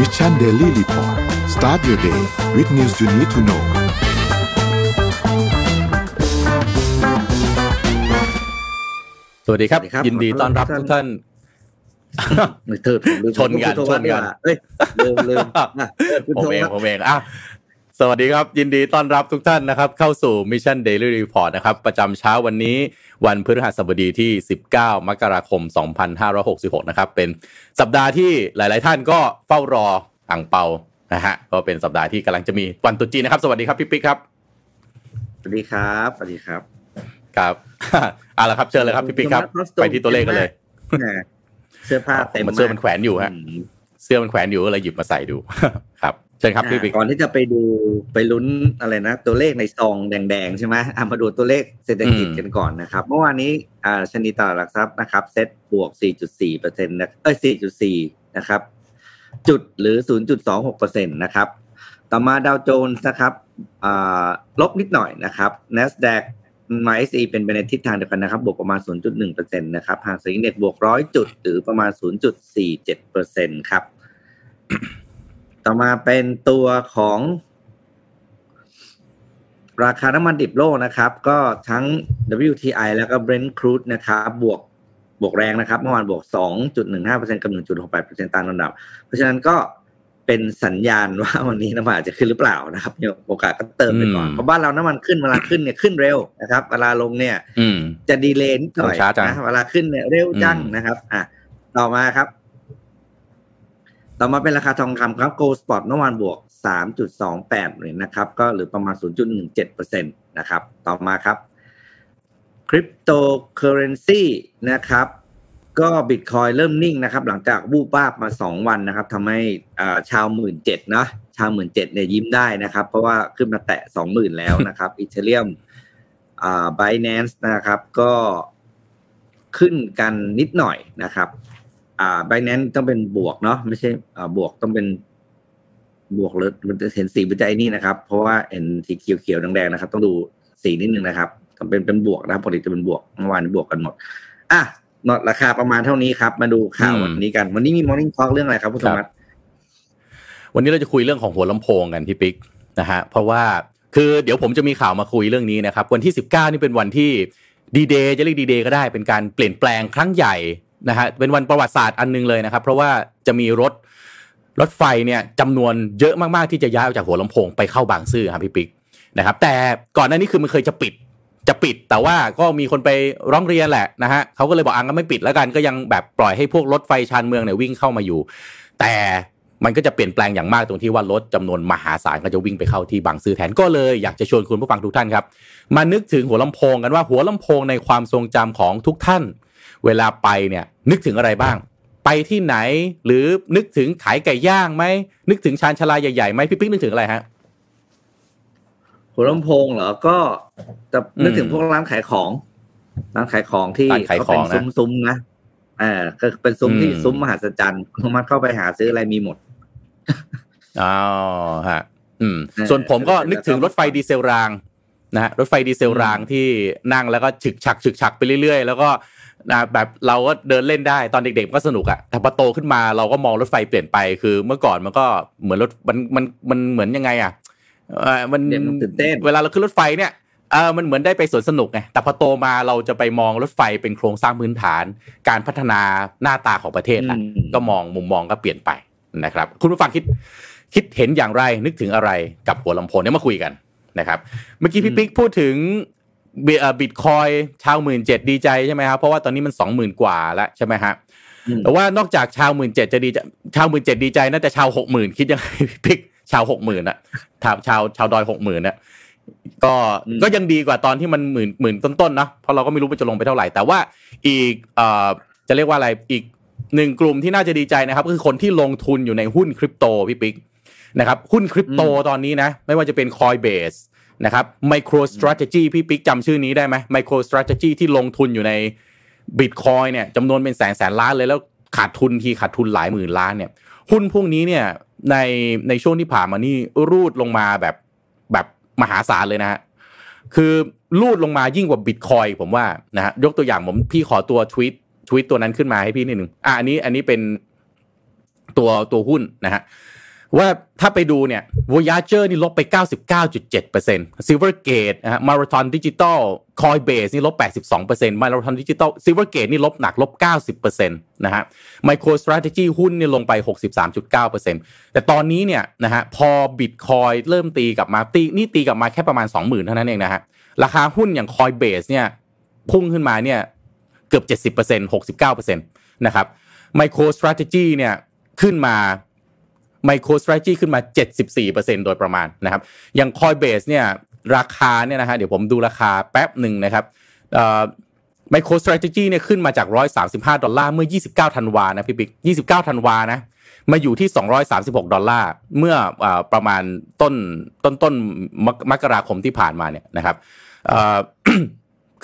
Mission Daily Report start your day with news you need to know สวัสดีครับสวัสดีครับยินดีต้อนรับขอต้อนรับทุกท่านเธอผมลืมชนกันพูดโทรชนกันว่าเอ้ยลืมลืมอะเออคุณผมโทรเองว่าผมเองอะ สวัสดีครับ ยินดีต้อนรับทุกท่านนะครับ เข้าสู่ Mission Daily Report นะครับประจำเช้าวันนี้วันพฤหัสบดีที่ 19 มกราคม 2566 นะครับ เป็นสัปดาห์ที่หลาย ๆ ท่านก็เฝ้ารออ่างเปานะฮะก็เป็นสัปดาห์ที่กำลังจะมีวันตรุษจีนนะครับ สวัสดีครับพี่ปิ๊กครับสวัสดีครับสวัสดีครับครับเอาละครับเชิญเลยครับพี่ปิ๊กครับ ไปที่ตัวเลขกันเลยแหมเสื้อผ้าเต็มมันเสื้อมันแขวนอยู่ฮะอืมเสื้อมันแขวนอยู่ก็เลยหยิบมาใส่ดูครับ เชิญครับพี่ปิ๊กก่อนที่จะไปดูไปลุ้นอะไรนะ ตัวเลขในซองแดงๆ ใช่ไหมอะมาดูตัวเลขเศรษฐกิจอืมกันก่อนนะครับ เมื่อวานนี้อ่าชนิดตลาดหลักทรัพย์นะครับเซ็ตบวก 4.4เปอร์เซ็นต์นะเอ้ย4.4 นะครับ จุดหรือ 0.26เปอร์เซ็นต์นะครับ ต่อมาดาวโจนส์นะครับอ่าลบนิดหน่อยนะครับ NASDAQ มา SE เป็นไปในทิศทางเดียวกันนะครับ บวกประมาณ 0.1%นะครับหางเซ็นเด็กบวกร้อยจุดหรือประมาณ 0.47%ครับ ต่อมาเป็นตัวของราคาน้ำมันดิบโลกนะครับ ก็ทั้ง WTI แล้วก็ Brent crude นะครับบวกบวกแรงนะครับ เมื่อวานบวก 2.15%กับ 1.68%ตามลำดับ เพราะฉะนั้นก็เป็นสัญญาณว่าวันนี้น้ำมันอาจจะขึ้นหรือเปล่านะครับมีโอกาสก็เติมไปก่อนอืมเพราะบ้านเราน้ำมันขึ้นเวลาขึ้นเนี่ยขึ้นเร็วนะครับ เวลาลงเนี่ยอืมจะดีเลย์นิดหน่อยช้าจังนะเวลาขึ้นเนี่ยเร็วจังอืมนะครับ อะต่อมาครับ ต่อมาเป็นราคาทองคำครับ Gold Spot เมื่อวานบวก 3.28เหรียญนะครับก็หรือประมาณ 0.17%นะครับต่อมาครับ Cryptocurrency นะครับก็บิตคอยเริ่มนิ่งนะครับ หลังจากวูบวาบมาสองวันนะครับทำให้ชาวหมื่นเจ็ดนะชาวหมื่นเจ็ดเนี่ยยิ้มได้นะครับ เพราะว่าขึ้นมาแตะสองหมื่นแล้วนะครับ Ethereum อ่า Binance นะครับ ก็ขึ้นกันนิดหน่อยนะครับ อ่า Binance ต้องเป็นบวกเนาะไม่ใช่อ่าบวกต้องเป็นบวกเลยมันจะเห็นสีเป็นใจนี่นะครับ เพราะว่าเห็นสีเขียวๆแดงๆนะครับ ต้องดูสีนิดนึงนะครับต้องเป็นเป็นบวกนะครับปกติจะเป็นบวกเมื่อวานบวกกันหมด อะนอตราคาประมาณเท่านี้ครับ มาดูข่าวอืมวันนี้กัน วันนี้มี Morning Talk เรื่องอะไรครับคุณสมัติวันนี้เราจะคุยเรื่องของหัวลำโพงกันพี่ปิ๊กนะฮะเพราะว่าคือเดี๋ยวผมจะมีข่าวมาคุยเรื่องนี้นะครับ วันที่ 19 นี่เป็นวันที่ดีเดย์จะเรียกดีเดย์ก็ได้เป็นการเปลี่ยนแปลงครั้งใหญ่ นะฮะเป็นวันประวัติศาสตร์อันหนึงเลยนะครับ เพราะว่าจะมีรถรถไฟเนี่ยจำนวนเยอะมากๆที่จะย้ายออกจากหัวลำโพงไปเข้าบางซื่อครับพี่ปิ๊กนะครับ แต่ก่อนหน้านี้คือมันเคยจะปิดจะปิดแต่ว่าก็มีคนไปร้องเรียนแหละนะฮะเขาก็เลยบอกอะงั้นไม่ปิดแล้วกันก็ยังแบบปล่อยให้พวกรถไฟชานเมืองเนี่ยวิ่งเข้ามาอยู่ แต่มันก็จะเปลี่ยนแปลงอย่างมากตรงที่ว่ารถจำนวนมหาศาลก็จะวิ่งไปเข้าที่บางซื่อแทนก็เลยอยากจะชวนคุณผู้ฟังทุกท่านครับ มานึกถึงหัวลำโพงกันว่าหัวลำโพงในความทรงจำของทุกท่าน เวลาไปเนี่ยนึกถึงอะไรบ้าง ไปที่ไหนหรือนึกถึงขายไก่ย่างไหมนึกถึงชานชาลาใหญ่ๆไหมพี่ปิ๊กนึกถึงอะไรฮะหัวลำโพงเหรอก็จะนึกถึงอืมพวกร้านขายของ ร้านขายของที่ร้านขายของนะเเป็นซุ้มๆนะเออก็เป็นซุ้มที่อืมซุ้มมหัศจรรย์สามารถเข้าไปหาซื้ออะไรมีหมดอ๋อฮะ อืมเออส่วนผมก็แล้วก็นึกถึงรถไฟดีเซลรางนะฮะรถไฟดีเซลรางที่นั่งแล้วก็ฉึกฉักฉึกฉักไปเรื่อยๆ แล้วก็ นะแบบเราก็เดินเล่นได้ตอนเด็กๆมันก็สนุกอะแต่พอโตขึ้นมาเราก็มองรถไฟเปลี่ยนไปคือเมื่อก่อนมันก็เหมือนรถมันมันมันเหมือนยังไงอะเออมันเด็กมันตื่นเต้นเวลาเราขึ้นรถไฟเนี่ยเออมันเหมือนได้ไปสวนสนุกไงแต่พอโตมาเราจะไปมองรถไฟเป็นโครงสร้างพื้นฐาน การพัฒนาหน้าตาของประเทศละอืมก็มองมุมมองก็เปลี่ยนไปนะครับ คุณผู้ฟังคิดคิดเห็นอย่างไรนึกถึงอะไรกับหัวลำโพงเนี่ยมาคุยกันนะครับ เมื่อกี้พี่ปิ๊กพูดถึง บิตคอยชาวหมื่นเจ็ดดีใจใช่ไหมครับเพราะว่าตอนนี้มันสองหมื่นกว่าแล้วใช่ไหมฮะอืมแต่ว่านอกจากชาวหมื่นเจ็ดจะดีใจชาวหมื่นเจ็ดดีใจน่าจะชาวหกหมื่นคิดยังไงพี่ปิ๊กชาวหกหมื่นอะชาวชาวชาวดอยหกหมื่นอะก็อืมก็ยังดีกว่าตอนที่มันหมื่นหมื่นต้นๆนะเพราะเราก็ไม่รู้มันจะลงไปเท่าไหร่ แต่ว่าอีกเอ่อจะเรียกว่าอะไรอีกหนึ่งกลุ่มที่น่าจะดีใจนะครับ ก็คือคนที่ลงทุนอยู่ในหุ้นคริปโตพี่ปิ๊กนะครับหุ้นคริปโตตอนนี้นะ ไม่ว่าจะเป็น Coinbase นะครับ MicroStrategy พี่ปิ๊กจำชื่อนี้ได้ไหม MicroStrategy ที่ลงทุนอยู่ใน Bitcoin เนี่ยจำนวนเป็นแสนแสนล้านเลยแล้วขาดทุนทีขาดทุนหลายหมื่นล้านเนี่ยหุ้นพวกนี้เนี่ยในในช่วงที่ผ่านมานี่รูดลงมาแบบแบบมหาศาลเลยนะฮะคือรูดลงมายิ่งกว่าบิตคอยผมว่านะฮะยกตัวอย่างผมพี่ขอตัวทวิตทวิตตัวนั้นขึ้นมาให้พี่นิดหนึ่งอะอันนี้อันนี้เป็นตัวตัวหุ้นนะฮะ ว่าถ้าไปดูเนี่ย Voyager นี่ลบไป 99.7% Silvergate นะฮะ Marathon Digital Coinbase นี่ลบ 82% Marathon Digital Silvergate นี่ลบหนักลบ 90%นะฮะ MicroStrategy หุ้นนี่ลงไป 63.9%แต่ตอนนี้เนี่ยนะฮะพอ Bitcoin เริ่มตีกลับมาตีนี่ตีกลับมาแค่ประมาณ 20,000 เท่านั้นเองนะฮะ ราคาหุ้นอย่าง Coinbase เนี่ยพุ่งขึ้นมาเนี่ยเกือบ 70% 69%นะครับ MicroStrategy เนี่ยขึ้นมา MicroStrategy ขึ้นมา 74%โดยประมาณนะครับอย่าง Coinbase เนี่ยราคาเนี่ยนะฮะเดี๋ยวผมดูราคาแป๊บหนึ่งนะครับเอ่อ MicroStrategy เนี่ยขึ้นมาจาก 135 ดอลลาร์เมื่อ 29 ธันวานะพี่บิ๊ก 29 ธันวานะมาอยู่ที่ 236 ดอลลาร์เมื่ออประมาณต้นต้นต้นมกมกราคมที่ผ่านมาเนี่ยนะครับ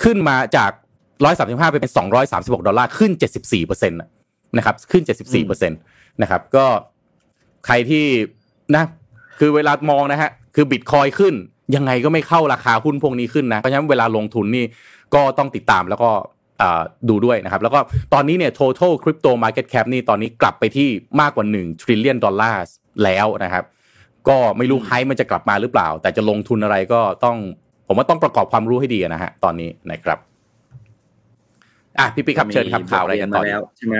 ขึ้นมาจาก 135 ไปเป็น 236 ดอลลาร์ขึ้น 74%นะครับขึ้น 74%นะครับก็ ใครที่นะคือเวลามองนะฮะคือบิตคอยขึ้น ยังไงก็ไม่เข้าราคาหุ้นพวกนี้ขึ้นนะเพราะฉะนั้นเวลาลงทุนนี่ก็ต้องติดตามแล้วก็ดูด้วยนะครับ แล้วก็ตอนนี้เนี่ย total crypto market cap นี่ตอนนี้กลับไปที่มากกว่า 1 trillion ดอลลาร์แล้วนะครับ ก็ไม่รู้ไฮมันจะกลับมาหรือเปล่า แต่จะลงทุนอะไรก็ต้อง ผมว่าต้องประกอบความรู้ให้ดีนะฮะตอนนี้นะครับอะพี่ปิ๊กครับเชิญคำข่าวอะไรกันต่อแล้วใช่ไหม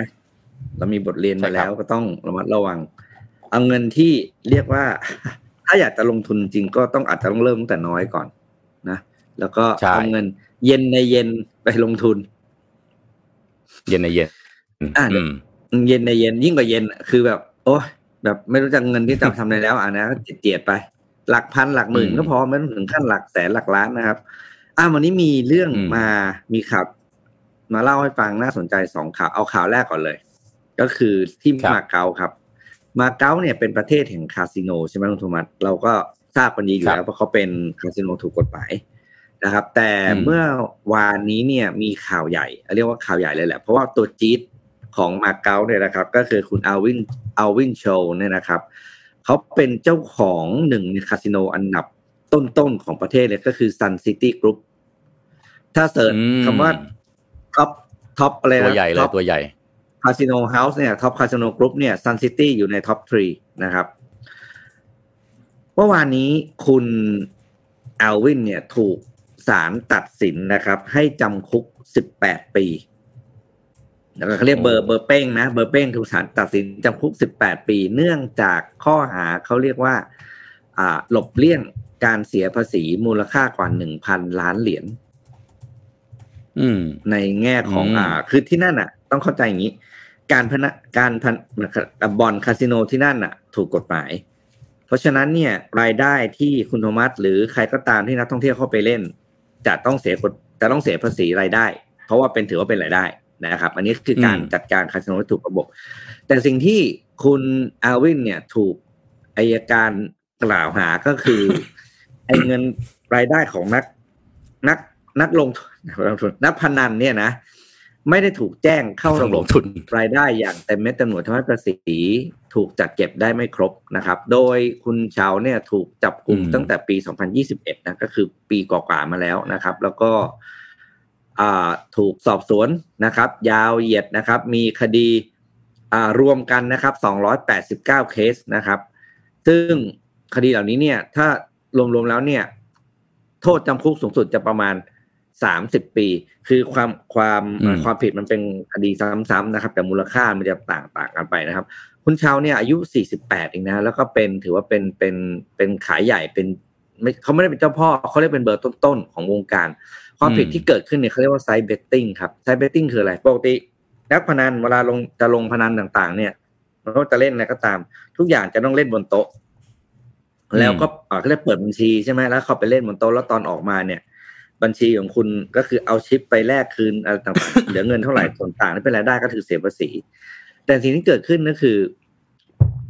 เรามีบทเรียนใช่มาครับแล้วก็ต้องระมัดระวัง เอาเงินที่เรียกว่า ถ้าอยากจะลงทุนจริงก็ต้องอาจจะต้องเริ่มตั้งแต่น้อยก่อนนะแล้วก็ใช่เอาเงิน เย็นในเย็นไปลงทุน เย็นในเย็นอะอืมเย็นในเย็นยิ่งกว่าเย็นอะคือแบบ โอ้ยแบบไม่รู้จักเงินที่จะทำอะไรแล้วอะนะเจียดๆไป หลักพันหลักหมื่นอืมก็พอไม่ต้องถึงขั้นหลักแสนหลักล้านนะครับอะวันนี้มีเรื่องอืมมามีข่าวมาเล่าให้ฟังน่าสนใจสองข่าวเอาข่าวแรกก่อนเลย ก็คือที่มาเก๊าครับ มาเก๊าเนี่ยเป็นประเทศแห่งคาสิโนใช่ไหมคุณโทมัสเราก็ทราบกันดีอยู่แล้วเพราะเขาเป็นคาสิโนถูกกฎหมายนะครับ แต่อืมเมื่อวานนี้เนี่ยมีข่าวใหญ่ เรียกว่าข่าวใหญ่เลยแหละ เพราะว่าตัวจี๊ดของมาเก๊าเนี่ยนะครับ ก็คือคุณอาวินอาวินโชเนี่ยนะครับเขาเป็นเจ้าของหนึ่งในคาสิโนอันดับต้นๆของประเทศเลยก็คือ Sun City Group ถ้า search อืมคำว่า top top อะไรนะตัวใหญ่เลย top ตัวใหญ่ casino house เนี่ย top casino group เนี่ย Sun City อยู่ใน top three นะครับเมื่อวานนี้คุณอัลวินเนี่ยถูกศาลตัดสินนะครับ ให้จำคุก18ปีแล้วก็เขาเรียกเบอร์เบอร์เป้งนะ เบอร์เป้งถูกศาลตัดสินจำคุก18ปี เนื่องจากข้อหาเขาเรียกว่า อ่า หลบเลี่ยงการเสียภาษีมูลค่ากว่า1,000ล้านเหรียญอืมในแง่ของอืมอ่า คือที่นั่นอะ ต้องเข้าใจอย่างนี้ การพนันการพันบอลคาสิโนที่นั่นอะ ถูกกฎหมาย เพราะฉะนั้นเนี่ยรายได้ที่คุณโทมัสหรือใครก็ตามที่นักท่องเที่ยวเข้าไปเล่น จะต้องเสียกฎจะต้องเสียภาษีรายได้ เพราะว่าเป็นถือว่าเป็นรายได้นะครับ อันนี้คือการอืมจัดการคาสิโนให้ถูกระบบ แต่สิ่งที่คุณอาวินเนี่ยถูกอายการกล่าวหาก็คือไอ้เงินรายได้ของนักนักนักลงทุนนักลงทุนนักพนันเนี่ยนะ ไม่ได้ถูกแจ้งเข้าต้อระงบลบงทุนรายได้อย่างเต็มเม็ดเต็มหน่วยทำให้ภาษีถูกจัดเก็บได้ไม่ครบนะครับ โดยคุณเชาเนี่ยถูกจับกลุ่มอืมตั้งแต่ปี 2021 นะก็คือปีกว่าๆมาแล้วนะครับ แล้วก็อ่าถูกสอบสวนนะครับ ยาวเหยียดนะครับ มีคดีอ่ารวมกันนะครับ 289 เคสนะครับ ซึ่งคดีเหล่านี้เนี่ยถ้ารวมๆแล้วเนี่ย โทษจำคุกสูงสุดจะประมาณ 30ปี คือความความอืมความผิดมันเป็นคดีซ้ำๆนะครับ แต่มูลค่ามันจะต่างต่างกันไปนะครับ คุณชาวเนี่ยอายุ48เองนะแล้วก็เป็นถือว่าเป็นเป็นเป็นขาใหญ่เป็นไม่เขาไม่ได้เป็นเจ้าพ่อเขาเรียกเป็นเบอร์ต้นๆของวงการ ความผิดอืมที่เกิดขึ้นเนี่ยเขาเรียกว่า side betting ครับ side betting คืออะไรปกตินักพนันเวลาลงจะลงพนันต่างๆ เนี่ยเราจะเล่นอะไรก็ตาม ทุกอย่างจะต้องเล่นบนโต๊ะ แล้วก็อ่าเขาเรียกเปิดบัญชีใช่ไหมแล้วเขาไปเล่นบนโต๊ะแล้วตอนออกมาเนี่ย บัญชีของคุณก็คือเอาชิปไปแลกคืนอะไรต่างๆเหลือเงินเท่าไหร่ส่วนต่างที่เป็นรายได้ก็ถือเสียภาษี แต่สิ่งที่เกิดขึ้นก็คือ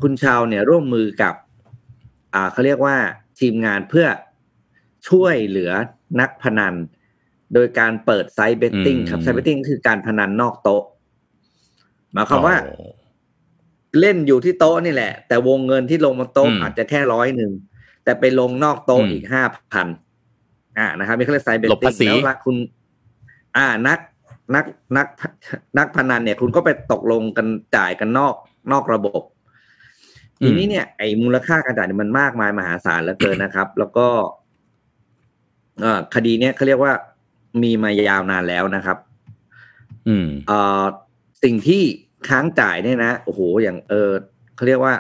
คุณชาวเนี่ยร่วมมือกับ อ่าเขาเรียกว่าทีมงานเพื่อช่วยเหลือนักพนัน โดยการเปิด side betting ครับอืมไซต์เบตติ้งคือการพนันนอกโต๊ะหมายความว่าโอ้เล่นอยู่ที่โต๊ะนี่แหละ แต่วงเงินที่ลงบนโต๊ะอืมอาจจะแค่ร้อยหนึ่งแต่ไปลงนอกโต๊ะอืมอีกห้าพัน อ่านะครับมีเขาเรียกไซเบตหลบติ้ภางษีแล้วละคุณ อ่านักนักนักนักพนันเนี่ย คุณก็ไปตกลงกันจ่ายกันนอกนอกระบบ ทีนี้เนี่ยไอ้มูลค่าการจ่ายเนี่ยมันมากมายมหาศาลเหลือเกินนะครับ แล้วก็เอ่อคดีเนี้ยเขาเรียกว่ามีมายาวนานแล้วนะครับ อืมเอ่อสิ่งที่ค้างจ่ายเนี่ยนะโอ้โหอย่างเออเขาเรียกว่า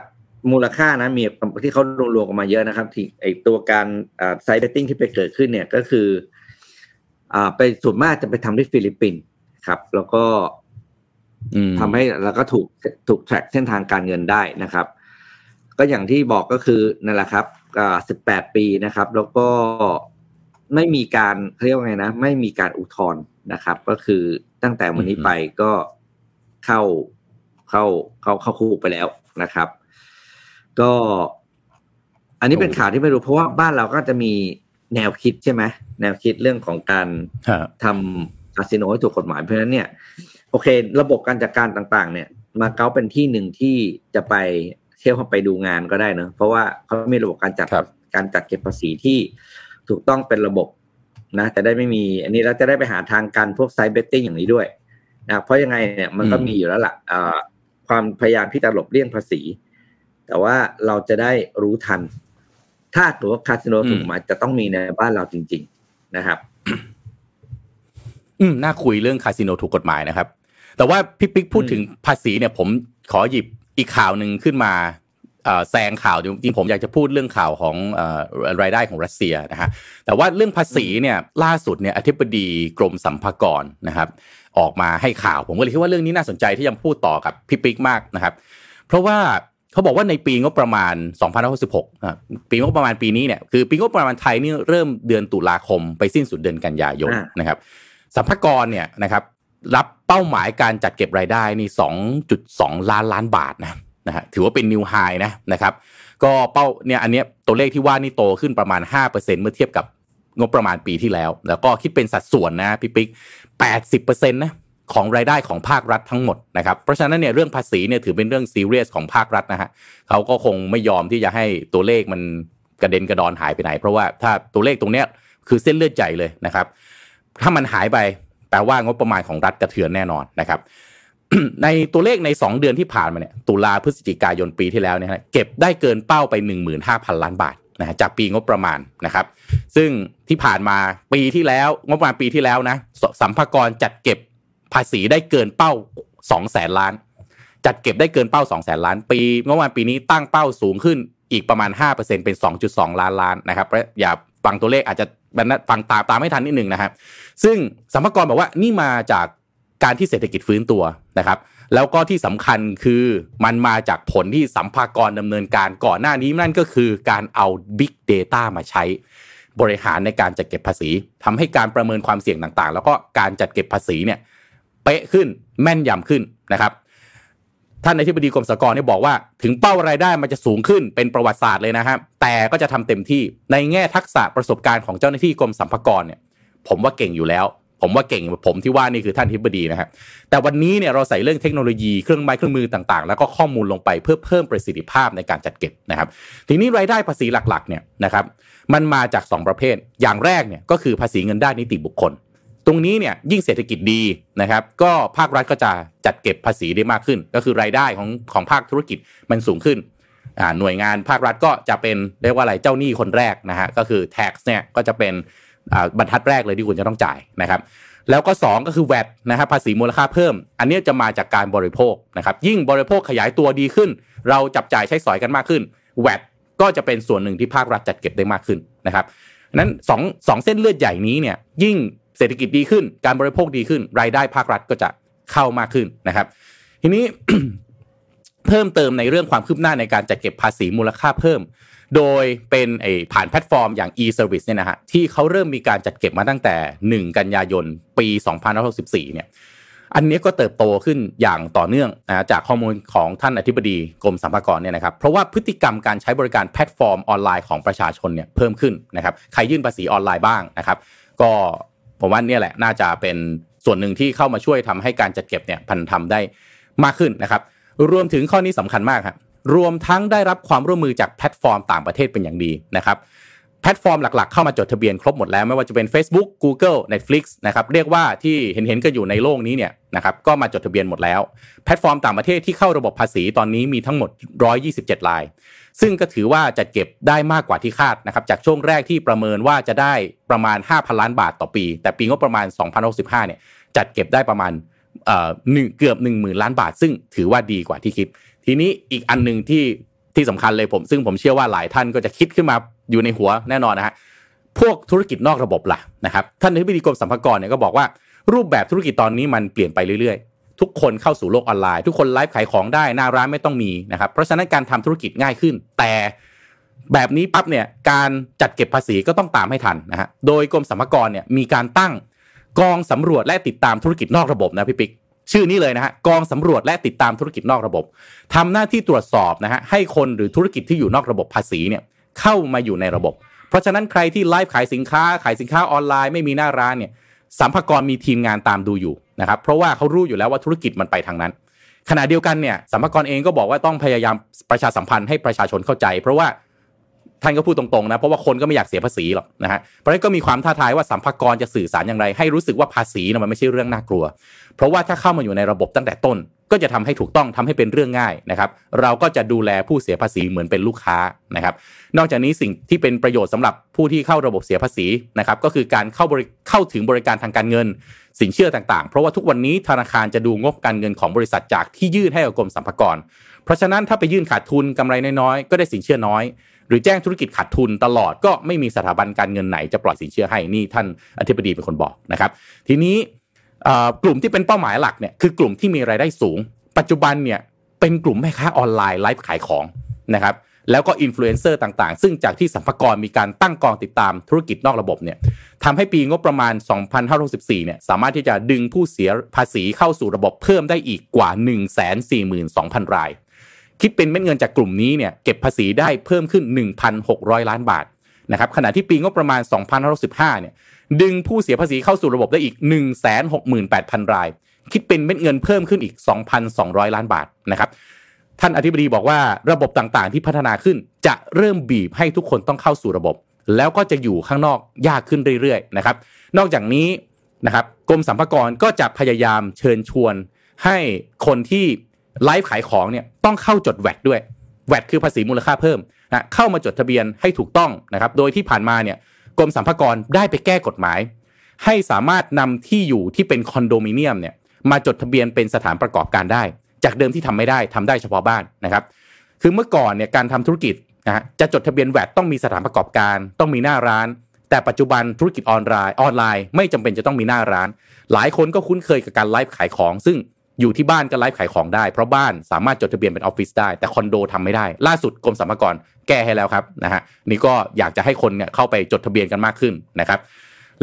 มูลค่านะมีที่เขารวมๆกันมาเยอะนะครับ ที่ไอตัวการ side betting ที่ไปเกิดขึ้นเนี่ยก็คืออ่าไปส่วนมากจะไปทำที่ฟิลิปปินส์ครับ แล้วก็อืมทำให้แล้วก็ถูกถูก track เส้นทางการเงินได้นะครับ ก็อย่างที่บอกก็คือนั่นแหละครับอ่าสิบแปดปีนะครับ แล้วก็ไม่มีการเขาเรียกว่าไงนะ ไม่มีการอุทธรณ์นะครับ ก็คือตั้งแต่วันนี้ไปก็เข้าเข้าเข้าเข้าคุกไปแล้วนะครับ ก็ อันนี้เป็นข่าวที่ไม่รู้เพราะว่าบ้านเราก็จะมีแนวคิดใช่ไหมแนวคิดเรื่องของการฮะทำคาสิโนให้ถูกกฎหมายเพราะฉะนั้นเนี่ย โอเค ระบบการจัดการต่าง ๆ เนี่ย มาเก๊าเป็นที่หนึ่งที่จะไปเที่ยวเข้าไปดูงานก็ได้เนอะเพราะว่าเขามีระบบการจัดครับการจัดเก็บภาษีที่ถูกต้องเป็นระบบนะจะได้ไม่มี อันนี้เราจะได้ไปหาทางการพวก side betting อย่างนี้ด้วยนะเพราะยังไงเนี่ยมันก็อืมมีอยู่แล้วล่ะอ่าความพยายามที่จะหลบเลี่ยงภาษี แต่ว่าเราจะได้รู้ทัน ถ้าตัวคาสิโนถูกกฎหมายจะต้องมีในบ้านเราจริง ๆนะครับ อืมน่าคุยเรื่องคาสิโนถูกกฎหมายนะครับ แต่ว่าพี่ปิ๊กพูดอืมถึงภาษีเนี่ย ผมขอหยิบอีกข่าวหนึ่งขึ้นมาเอ่อแซงข่าวจริงๆผมอยากจะพูดเรื่องข่าวของเอ่อรายได้ของรัสเซียนะฮะแต่ว่าเรื่องภาษีเนี่ยล่าสุดเนี่ยอธิบดีกรมสัมภากรนะครับ ออกมาให้ข่าวผมก็เลยคิดว่าเรื่องนี้น่าสนใจที่จะพูดต่อกับพี่ปิ๊กมากนะครับ เพราะว่า เขาบอกว่าในปีงบประมาณ 2566นะครับปีงบประมาณปีนี้เนี่ยคือปีงบประมาณไทยนี่เริ่มเดือนตุลาคมไปสิ้นสุดเดือนกันยายนอ่านนะครับสัมภากรเนี่ยนะครับรับเป้าหมายการจัดเก็บรายได้นี่ 2.2 ล้านล้านบาทนะนะฮะถือว่าเป็นนิวไฮนะนะครับก็เป้าเนี่ยอันเนี้ยตัวเลขที่ว่านี่โตขึ้นประมาณ 5%เมื่อเทียบกับงบประมาณปีที่แล้ว แล้วก็คิดเป็นสัดส่วนนะพี่ปิ๊ก80%นะ ของรายได้ของภาครัฐทั้งหมดนะครับ เพราะฉะนั้นเนี่ยเรื่องภาษีเนี่ยถือเป็นเรื่องซีเรียสของภาครัฐนะฮะเขาก็คงไม่ยอมที่จะให้ตัวเลขมันกระเด็นกระดอนหายไปไหน เพราะว่าถ้าตัวเลขตรงเนี้ยคือเส้นเลือดใหญ่เลยนะครับ ถ้ามันหายไปแปลว่างบประมาณของรัฐกระเทือนแน่นอนนะครับ ในตัวเลขใน 2 เดือนที่ผ่านมาเนี่ยตุลาพฤศจิกายนปีที่แล้วเนี่ยเก็บได้เกินเป้าไป 15,000 ล้านบาทนะฮะจากปีงบประมาณนะครับ ซึ่งที่ผ่านมาปีที่แล้วงบประมาณปีที่แล้วนะสสัมภากรจัดเก็บ ภาษีได้เกินเป้า2แสนล้าน จัดเก็บได้เกินเป้า2แสนล้าน ปีงบประมาณปีนี้ตั้งเป้าสูงขึ้นอีกประมาณ 5%เป็น 2.2 ล้านล้านนะครับอย่าฟังตัวเลขอาจจะฟังตามตามไม่ทันนิดหนึ่งนะครับซึ่งสัมภากรบอกว่านี่มาจากการที่เศรษฐกิจฟื้นตัวนะครับ แล้วก็ที่สำคัญคือมันมาจากผลที่สัมภากรดำเนินการก่อนหน้านี้นั่นก็คือการเอา Big Data มาใช้บริหารในการจัดเก็บภาษีทำให้การประเมินความเสี่ยงต่างๆ แล้วก็การจัดเก็บภาษีเนี่ย เป๊ะขึ้นแม่นยำขึ้นนะครับท่านในที่บดีกรมสกรเนี่ยบอกว่าถึงเป้ารายได้มันจะสูงขึ้นเป็นประวัติศาสตร์เลยนะครับ แต่ก็จะทำเต็มที่ในแง่ทักษะประสบการณ์ของเจ้าหน้าที่กรมสรรพากรเนี่ย ผมว่าเก่งอยู่แล้ว ผมว่าเก่งผมที่ว่านี่คือท่านทิบดีนะครับแต่วันนี้เนี่ยเราใส่เรื่องเทคโนโลยีเครื่องไม้เครื่องมือต่างๆ แล้วก็ข้อมูลลงไปเพื่อเพิ่มประสิทธิภาพในการจัดเก็บนะครับ ทีนี้รายได้ภาษีหลักๆเนี่ยนะครับ มันมาจาก 2 ประเภท อย่างแรกเนี่ยก็คือภาษีเงินได้นิติบุคคล ตรงนี้เนี่ยยิ่งเศรษฐกิจดีนะครับ ก็ภาครัฐก็จะจัดเก็บภาษีได้มากขึ้น ก็คือรายได้ของของภาคธุรกิจมันสูงขึ้นหน่วยงานภาครัฐก็จะเป็นเรียกว่าอะไรเจ้าหนี้คนแรกนะฮะก็คือ tax เนี่ยก็จะเป็นบรรทัดแรกเลยที่คุณจะต้องจ่ายนะครับ แล้วก็ 2 ก็คือ VAT นะครับภาษีมูลค่าเพิ่ม อันนี้จะมาจากการบริโภคนะครับ ยิ่งบริโภคขยายตัวดีขึ้น เราจับจ่ายใช้สอยกันมากขึ้น VAT ก็จะเป็นส่วนหนึ่งที่ภาครัฐจัดเก็บได้มากขึ้นนะครับนั้นสองสองเส้นเลือดใหญ่นี้เนี่ยยิ่ง ศรษฐกิจดีขึ้น การบริโภคดีขึ้น รายได้ภาครัฐก็จะเข้ามากขึ้นนะครับ ทีนี้เพิ่มเติมในเรื่องความคืบหน้าในการจัดเก็บภาษีมูลค่าเพิ่ม โดยเป็นไอผ่านแพลตฟอร์มอย่าง e-service เนี่ยนะฮะที่เขาเริ่มมีการจัดเก็บมาตั้งแต่ 1 กันยายน ปี2564เนี่ยอันนี้ก็เติบโตขึ้นอย่างต่อเนื่องนะจากข้อมูลของท่านอธิบดีกรมสรรพากรเนี่ยนะครับเพราะว่าพฤติกรรมการใช้บริการแพลตฟอร์มออนไลน์ของประชาชนเนี่ยเพิ่มขึ้นนะครับใครยื่นภาษีออนไลน์บ้างนะครับ ก็ ผมว่าเนี่ยแหละน่าจะเป็นส่วนหนึ่งที่เข้ามาช่วยทำให้การจัดเก็บเนี่ยพันทำได้มากขึ้นนะครับ รวมถึงข้อนี้สำคัญมากครับรวมทั้งได้รับความร่วมมือจากแพลตฟอร์มต่างประเทศเป็นอย่างดีนะครับแพลตฟอร์มหลักๆ เข้ามาจดทะเบียนครบหมดแล้ว ไม่ว่าจะเป็น Facebook Google Netflix นะครับเรียกว่าที่เห็นๆกันอยู่ในโลกนี้เนี่ยนะครับก็มาจดทะเบียนหมดแล้ว แพลตฟอร์มต่างประเทศที่เข้าระบบภาษีตอนนี้มีทั้งหมด 127 ราย ซึ่งก็ถือว่าจะเก็บได้มากกว่าที่คาดนะครับจากช่วงแรกที่ประเมินว่าจะได้ประมาณ 5,000 ล้านบาทต่อปี แต่ปีงบประมาณ 2065เนี่ยจัดเก็บได้ประมาณเอ่อหนึ่งเกือบ1 0,000 ล้านบาท ซึ่งถือว่าดีกว่าที่คิด ทีนี้อีกอันหนึ่งที่ที่สำคัญเลยผม ซึ่งผมเชื่อว่าหลายท่านก็จะคิดขึ้นมาอยู่ในหัวแน่นอนนะฮะพวกธุรกิจนอกระบบล่ะนะครับท่านอธิบดีกรมสรรพากรเนี่ยก็บอกว่ารูปแบบธุรกิจตอนนี้มันเปลี่ยนไปเรื่อย ทุกคนเข้าสู่โลกออนไลน์ ทุกคนไลฟ์ขายของได้หน้าร้านไม่ต้องมีนะครับเพราะฉะนั้นการทำธุรกิจง่ายขึ้น แต่แบบนี้ปั๊บเนี่ยการจัดเก็บภาษีก็ต้องตามให้ทันนะฮะโดยกรมสรรพากรเนี่ยมีการตั้งกองสำรวจและติดตามธุรกิจนอกระบบนะพี่ปิ๊กชื่อนี้เลยนะฮะกองสำรวจและติดตามธุรกิจนอกระบบทำหน้าที่ตรวจสอบนะฮะให้คนหรือธุรกิจที่อยู่นอกระบบภาษีเนี่ยเข้ามาอยู่ในระบบ เพราะฉะนั้นใครที่ไลฟ์ขายสินค้าขายสินค้าออนไลน์ไม่มีหน้าร้านเนี่ย สัมภากรมีทีมงานตามดูอยู่นะครับเพราะว่าเขารู้อยู่แล้วว่าธุรกิจมันไปทางนั้น ขณะเดียวกันเนี่ยสัมภากรเองก็บอกว่าต้องพยายามประชาสัมพันธ์ให้ประชาชนเข้าใจ เพราะว่าท่านก็พูดตรงๆนะเพราะว่าคนก็ไม่อยากเสียภาษีหรอกนะฮะเพราะนั้นก็มีความท้าทายว่าสัมภากรจะสื่อสารอย่างไร ให้รู้สึกว่าภาษีนะมันไม่ใช่เรื่องน่ากลัว เพราะว่าถ้าเข้ามาอยู่ในระบบตั้งแต่ต้น ก็จะทำให้ถูกต้องทำให้เป็นเรื่องง่ายนะครับ เราก็จะดูแลผู้เสียภาษีเหมือนเป็นลูกค้านะครับ นอกจากนี้สิ่งที่เป็นประโยชน์สำหรับผู้ที่เข้าระบบเสียภาษีนะครับ ก็คือการเข้าบริเข้าถึงบริการทางการเงิน สินเชื่อต่างๆ เพราะว่าทุกวันนี้ธนาคารจะดูงบการเงินของบริษัทจากที่ยื่นให้กับกรมสรรพากร เพราะฉะนั้นถ้าไปยื่นขาดทุนกำไรน้อยๆก็ได้สินเชื่อน้อย หรือแจ้งธุรกิจขาดทุนตลอดก็ไม่มีสถาบันการเงินไหนจะปล่อยสินเชื่อให้นี่ท่านอธิบดีเป็นคนบอกนะครับ ทีนี้ กลุ่มที่เป็นเป้าหมายหลักเนี่ยคือกลุ่มที่มีรายได้สูง ปัจจุบันเนี่ยเป็นกลุ่มแม่ค้าออนไลน์ไลฟ์ขายของนะครับแล้วก็อินฟลูเอนเซอร์ต่างๆ ซึ่งจากที่สรรพากรมีการตั้งกองติดตามธุรกิจนอกระบบเนี่ยทำให้ปีงบประมาณ 2564เนี่ยสามารถที่จะดึงผู้เสียภาษีเข้าสู่ระบบเพิ่มได้อีกกว่า 142,000 ราย คิดเป็นเม็ดเงินจากกลุ่มนี้เนี่ยเก็บภาษีได้เพิ่มขึ้น 1,600 ล้านบาทนะครับขณะที่ปีงบประมาณ 2565เนี่ย ดึงผู้เสียภาษีเข้าสู่ระบบได้อีก 168,000 ราย คิดเป็นเม็ดเงินเพิ่มขึ้นอีก 2,200 ล้านบาทนะครับท่านอธิบดีบอกว่าระบบต่างๆ ที่พัฒนาขึ้นจะเริ่มบีบให้ทุกคนต้องเข้าสู่ระบบ แล้วก็จะอยู่ข้างนอกยากขึ้นเรื่อยๆนะครับนอกจากนี้นะครับกรมสรรพากรก็จะพยายามเชิญชวนให้คนที่ไลฟ์ขายของเนี่ยต้องเข้าจดแวดด้วยแวดคือภาษีมูลค่าเพิ่มนะเข้ามาจดทะเบียนให้ถูกต้องนะครับโดยที่ผ่านมาเนี่ย กรมสรรพากรได้ไปแก้กฎหมาย ให้สามารถนำที่อยู่ที่เป็นคอนโดมิเนียมเนี่ยมาจดทะเบียนเป็นสถานประกอบการได้ จากเดิมที่ทำไม่ได้ทำได้เฉพาะบ้านนะครับคือเมื่อก่อนเนี่ยการทำธุรกิจนะฮะจะจดทะเบียน VAT ต้องมีสถานประกอบการ ต้องมีหน้าร้าน แต่ปัจจุบันธุรกิจออนไลน์ออนไลน์ ไม่จำเป็นจะต้องมีหน้าร้าน หลายคนก็คุ้นเคยกับการไลฟ์ขายของ ซึ่ง อยู่ที่บ้านก็ไลฟ์ขายของได้ เพราะบ้านสามารถจดทะเบียนเป็นออฟฟิศได้ แต่คอนโดทำไม่ได้ ล่าสุดกรมสรรพากรแก้ให้แล้วครับนะฮะนี่ก็อยากจะให้คนเนี่ยเข้าไปจดทะเบียนกันมากขึ้นนะครับ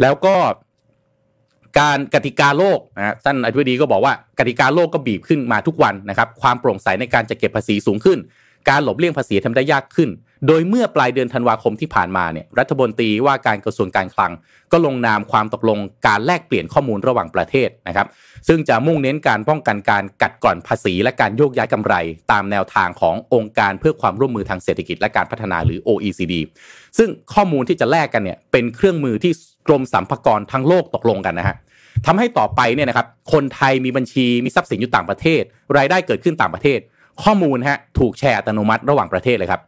แล้วก็การกติกาโลกนะท่านอธิบดีก็บอกว่ากติกาโลกก็บีบขึ้นมาทุกวันนะครับ ความโปร่งใสในการจะเก็บภาษีสูงขึ้น การหลบเลี่ยงภาษีทำได้ยากขึ้น โดยเมื่อปลายเดือนธันวาคมที่ผ่านมาเนี่ยรัฐมนตรีว่าการกระทรวงการคลัง ก็ลงนามความตกลงการแลกเปลี่ยนข้อมูลระหว่างประเทศนะครับ ซึ่งจะมุ่งเน้นการป้องกันการกัดกร่อนภาษีและการโยกย้ายกำไร ตามแนวทางขององค์การเพื่อความร่วมมือทางเศรษฐกิจและการพัฒนาหรือ OECD ซึ่งข้อมูลที่จะแลกกันเนี่ยเป็นเครื่องมือที่กรมสรรพากรทั้งโลกตกลงกันนะฮะทำให้ต่อไปเนี่ยนะครับคนไทยมีบัญชีมีทรัพย์สินอยู่ต่างประเทศ รายได้เกิดขึ้นต่างประเทศ ข้อมูลฮะถูกแชร์อัตโนมัติระหว่างประเทศเลยครับ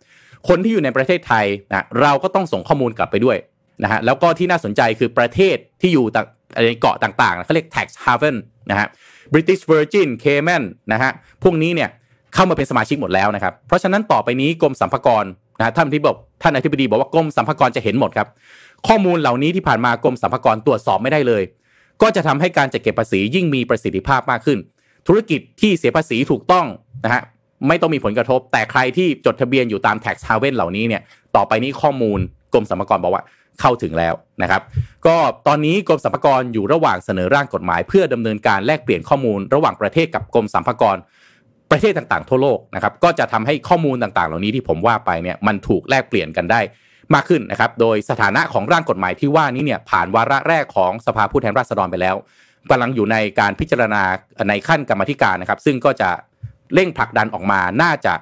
คนที่อยู่ในประเทศไทยนะเราก็ต้องส่งข้อมูลกลับไปด้วยนะฮะแล้วก็ที่น่าสนใจคือประเทศที่อยู่ในเกาะต่างๆเขาเรียก tax haven นะฮะ British Virgin Cayman นะฮะพวกนี้เนี่ยเข้ามาเป็นสมาชิกหมดแล้วนะครับ เพราะฉะนั้นต่อไปนี้กรมสรรพากรนะท่านที่บอกท่านอธิบดีบอกว่ากรมสรรพากรจะเห็นหมดครับ ข้อมูลเหล่านี้ที่ผ่านมากรมสรรพากรตรวจสอบไม่ได้เลย ก็จะทำให้การจัดเก็บภาษียิ่งมีประสิทธิภาพมากขึ้น ธุรกิจที่เสียภาษีถูกต้องนะฮะ ไม่ต้องมีผลกระทบ แต่ใครที่จดทะเบียนอยู่ตาม tax haven เหล่านี้เนี่ยต่อไปนี้ข้อมูลกรมสรรพากรบอกว่าเข้าถึงแล้วนะครับ ก็ตอนนี้กรมสรรพากรอยู่ระหว่างเสนอร่างกฎหมาย เพื่อดำเนินการแลกเปลี่ยนข้อมูลระหว่างประเทศกับกรมสรรพากรประเทศต่างๆทั่วโลกนะครับก็จะทำให้ข้อมูลต่างๆ เหล่านี้ที่ผมว่าไปเนี่ยมันถูกแลกเปลี่ยนกันได้มากขึ้นนะครับ โดยสถานะของร่างกฎหมายที่ว่านี้เนี่ยผ่านวาระแรกของสภาผู้แทนราษฎรไปแล้วกำลังอยู่ในการพิจารณาในขั้นกรรมธิการนะครับ ซึ่งก็จะ เร่งผลักดันออกมาน่าจะ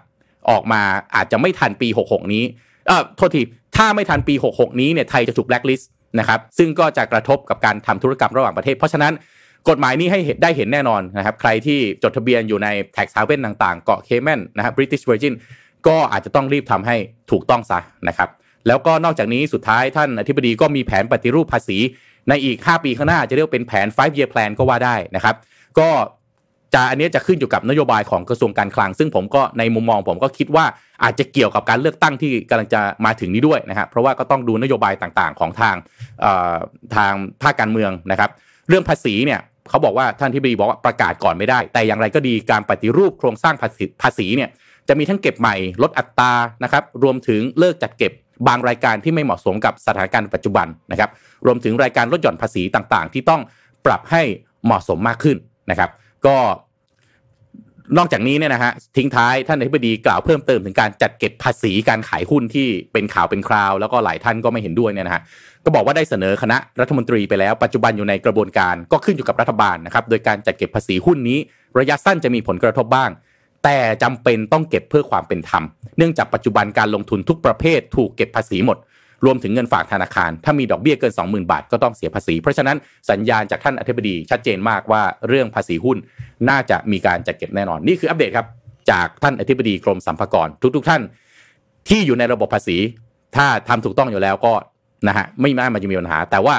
ออกมาอาจจะไม่ทันปี 66 นี้เอ่อโทษที ถ้าไม่ทันปี 66 นี้เนี่ยไทยจะถูกแบล็คลิสต์นะครับซึ่งก็จะกระทบกับการทำธุรกรรมระหว่างประเทศ เพราะฉะนั้นกฎหมายนี้ให้เห็นได้เห็นแน่นอนนะครับ ใครที่จดทะเบียนอยู่ใน tax haven ต่างๆ เกาะเคแมนนะครับ British Virgin ก็อาจจะต้องรีบทำให้ถูกต้องซะนะครับ แล้วก็นอกจากนี้สุดท้ายท่านอธิบดีก็มีแผนปฏิรูปภาษีในอีก 5 ปีข้างหน้าจะเรียกเป็นแผน 5 year plan ก็ว่าได้นะครับ ก็ จะอันนี้จะขึ้นอยู่กับนโยบายของกระทรวงการคลัง ซึ่งผมก็ในมุมมองผมก็คิดว่าอาจจะเกี่ยวกับการเลือกตั้งที่กำลังจะมาถึงนี้ด้วยนะครับเพราะว่าก็ต้องดูนโยบายต่างๆ ของทางทางภาคการเมืองนะครับ เรื่องภาษีเนี่ยเขาบอกว่าท่านที่บดีบอกว่าประกาศก่อนไม่ได้ แต่อย่างไรก็ดีการปฏิรูปโครงสร้างภาษีภาษีเนี่ยจะมีทั้งเก็บใหม่ลดอัตรานะครับรวมถึงเลิกจัดเก็บบางรายการที่ไม่เหมาะสมกับสถานการณ์ปัจจุบันนะครับรวมถึงรายการลดหย่อนภาษีต่างๆ ที่ต้องปรับให้เหมาะสมมากขึ้นนะครับ ก็นอกจากนี้เนี่ยนะฮะทิ้งท้ายท่านอธิบดีกล่าวเพิ่มเติมถึงการจัดเก็บภาษีการขายหุ้นที่เป็นข่าวเป็นคราว แล้วก็หลายท่านก็ไม่เห็นด้วยเนี่ยนะฮะก็บอกว่าได้เสนอคณะรัฐมนตรีไปแล้วปัจจุบันอยู่ในกระบวนการก็ขึ้นอยู่กับรัฐบาลนะครับโดยการจัดเก็บภาษีหุ้นนี้ ระยะสั้นจะมีผลกระทบบ้าง แต่จำเป็นต้องเก็บเพื่อความเป็นธรรม เนื่องจากปัจจุบันการลงทุนทุกประเภทถูกเก็บภาษีหมด รวมถึงเงินฝากธนาคาร ถ้ามีดอกเบี้ยเกิน 20,000 บาทก็ต้องเสียภาษี เพราะฉะนั้นสัญญาณจากท่านอธิบดีชัดเจนมากว่าเรื่องภาษีหุ้นน่าจะมีการจัดเก็บแน่นอนนี่คืออัปเดตครับจากท่านอธิบดีกรมสรรพากรทุก ๆทท่าน ที่อยู่ในระบบภาษี ถ้าทำถูกต้องอยู่แล้วก็นะฮะไม่น่ามันจะมีปัญหา แต่ว่า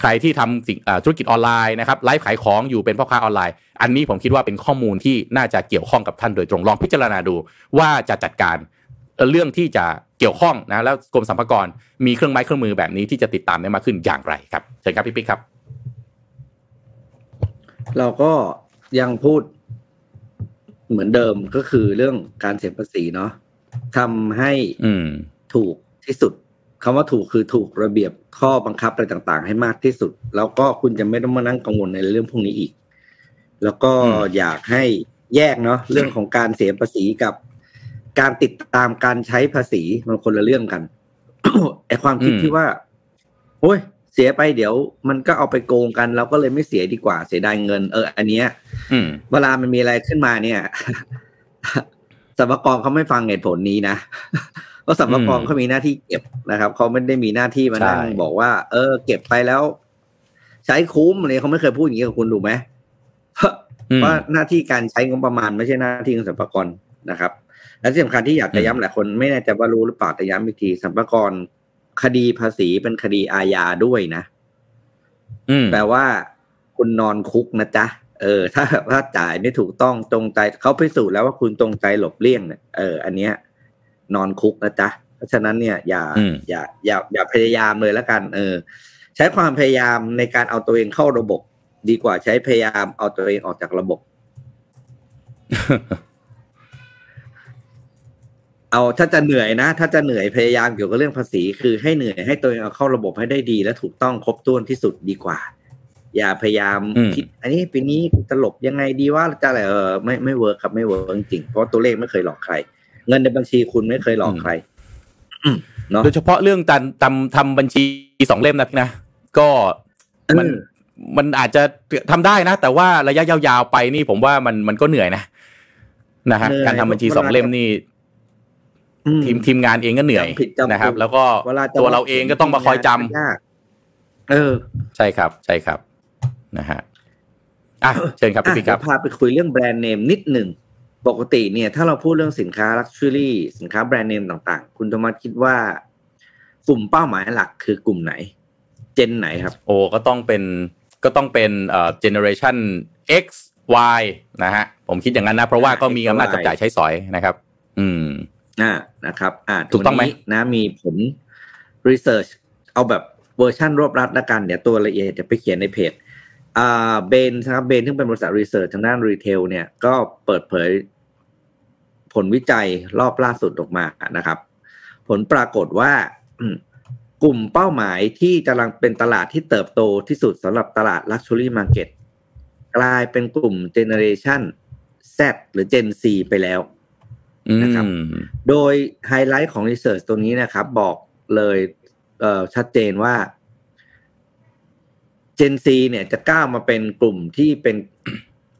ใครที่ทำสิ่งธุรกิจออนไลน์นะครับไลฟ์ขายของอยู่เป็นพ่อค้าออนไลน์ อันนี้ผมคิดว่าเป็นข้อมูลที่น่าจะเกี่ยวข้องกับท่านโดยตรงลองพิจารณาดูว่าจะจัดการ เรื่องที่จะเกี่ยวข้องนะแล้วกรมสรรพากรมีเครื่องไม้เครื่องมือแบบนี้ที่จะติดตามได้มากขึ้นอย่างไรครับเชิญครับพี่ปิ๊กครับ เราก็ยังพูดเหมือนเดิมก็คือเรื่องการเสียภาษีเนาะทำให้ถูกที่สุดคำว่าถูกคือถูกระเบียบข้อบังคับอะไรต่างๆ ให้มากที่สุด แล้วก็คุณจะไม่ต้องมานั่งกังวลในเรื่องพวกนี้อีก แล้วก็อยากให้แยกเนาะเรื่องของการเสียภาษีกับ การติดตามการใช้ภาษีมันคนละเรื่องกันไอความคิดที่ว่าโอ้ยเสียไปเดี๋ยวมันก็เอาไปโกงกัน เราก็เลยไม่เสียดีกว่าเสียดายเงิน เออ อันเนี้ยเวลามันมีอะไรขึ้นมาเนี่ยสัมภาระเขาไม่ฟังเหตุผลนี้นะเพราะสัมภาระเขามีหน้าที่เก็บนะครับเขาไม่ได้มีหน้าที่มานั่งบอกว่า เออ เก็บไปแล้ว ใช้คุ้มอะไรเขาไม่เคยพูดอย่างนี้กับคุณถูกไหมเพราะหน้าที่การใช้งบประมาณไม่ใช่หน้าที่ของสัมภาระนะครับ และที่สำคัญที่อยากจะย้ำหลายคนไม่แน่ใจว่ารู้หรือเปล่าแต่ย้ำอีกทีสัมภาระคดีภาษีเป็นคดีอาญาด้วยนะแปลว่าคุณนอนคุกนะจ๊ะเออ ถ้าถ้าจ่ายไม่ถูกต้องตรงใจเขาพิสูจน์แล้วว่าคุณตรงใจหลบเลี่ยงเนี่ยเอออันเนี้ย นอนคุกนะจ๊ะเพราะฉะนั้นเนี่ย อย่า อย่า อย่า อย่าพยายามเลยแล้วกัน เออ ใช้ความพยายามในการเอาตัวเองเข้าระบบ ดีกว่าใช้พยายามเอาตัวเองออกจากระบบ เอาถ้าจะเหนื่อยนะ ถ้าจะเหนื่อยพยายามเกี่ยวกับเรื่องภาษี คือให้เหนื่อยให้ตัวเองเอาเข้าระบบให้ได้ดี และถูกต้องครบถ้วนที่สุดดีกว่า อย่าพยายามคิด อันนี้ปีนี้จะหลบยังไงดีว่าจะอะไรเออไม่ไม่ work ครับไม่ work จริงเพราะตัวเลขไม่เคยหลอกใคร เงินในบัญชีคุณไม่เคยหลอกใครโดยเฉพาะเรื่องการทำทำบัญชีสองเล่มนะพี่นะก็มันมันอาจจะทำได้นะ แต่ว่าระยะยาวๆไปนี่ผมว่ามันมันก็เหนื่อยนะนะฮะการทำบัญชีสองเล่มนี่ ทีมทีมงานเองก็เหนื่อยนะครับ แล้วก็ตัวเราเองก็ต้องมาคอยจำเออ ใช่ครับ ใช่ครับนะฮะอะเชิญครับพี่ครับพาไปคุยเรื่องแบรนด์เนมนิดหนึ่งปกติเนี่ย ถ้าเราพูดเรื่องสินค้า luxury สินค้าแบรนด์เนมต่างๆ คุณธรรมคิดว่ากลุ่มเป้าหมายหลักคือกลุ่มไหน เจนไหนครับ โอ้ก็ต้องเป็นก็ต้องเป็นเอ่อเจเนอเรชัน X Y นะฮะ ผมคิดอย่างนั้นนะ เพราะว่าก็มีอำนาจจับจ่ายใช้สอยนะครับ อืม อ่านะครับอ่าถูกต้องไหมนะมีผล research เอาแบบเวอร์ชันรวบรัดละกันเดี๋ยวตัวละเอียดจะไปเขียนในเพจอ่า Bain ครับ Bain ที่เป็นบริษัท research ทางด้าน retail เนี่ยก็เปิดเผยผลวิจัยรอบล่าสุดออกมานะครับ ผลปรากฏว่ากลุ่มเป้าหมายที่กำลังเป็นตลาดที่เติบโตที่สุดสำหรับตลาด Luxury Market กลายเป็นกลุ่ม Generation Z หรือ Gen Z ไปแล้ว นะครับ โดยไฮไลท์ของ research ตัวนี้นะครับ บอกเลยเอ่อชัดเจนว่า Gen Z เนี่ยจะก้าวมาเป็นกลุ่มที่เป็น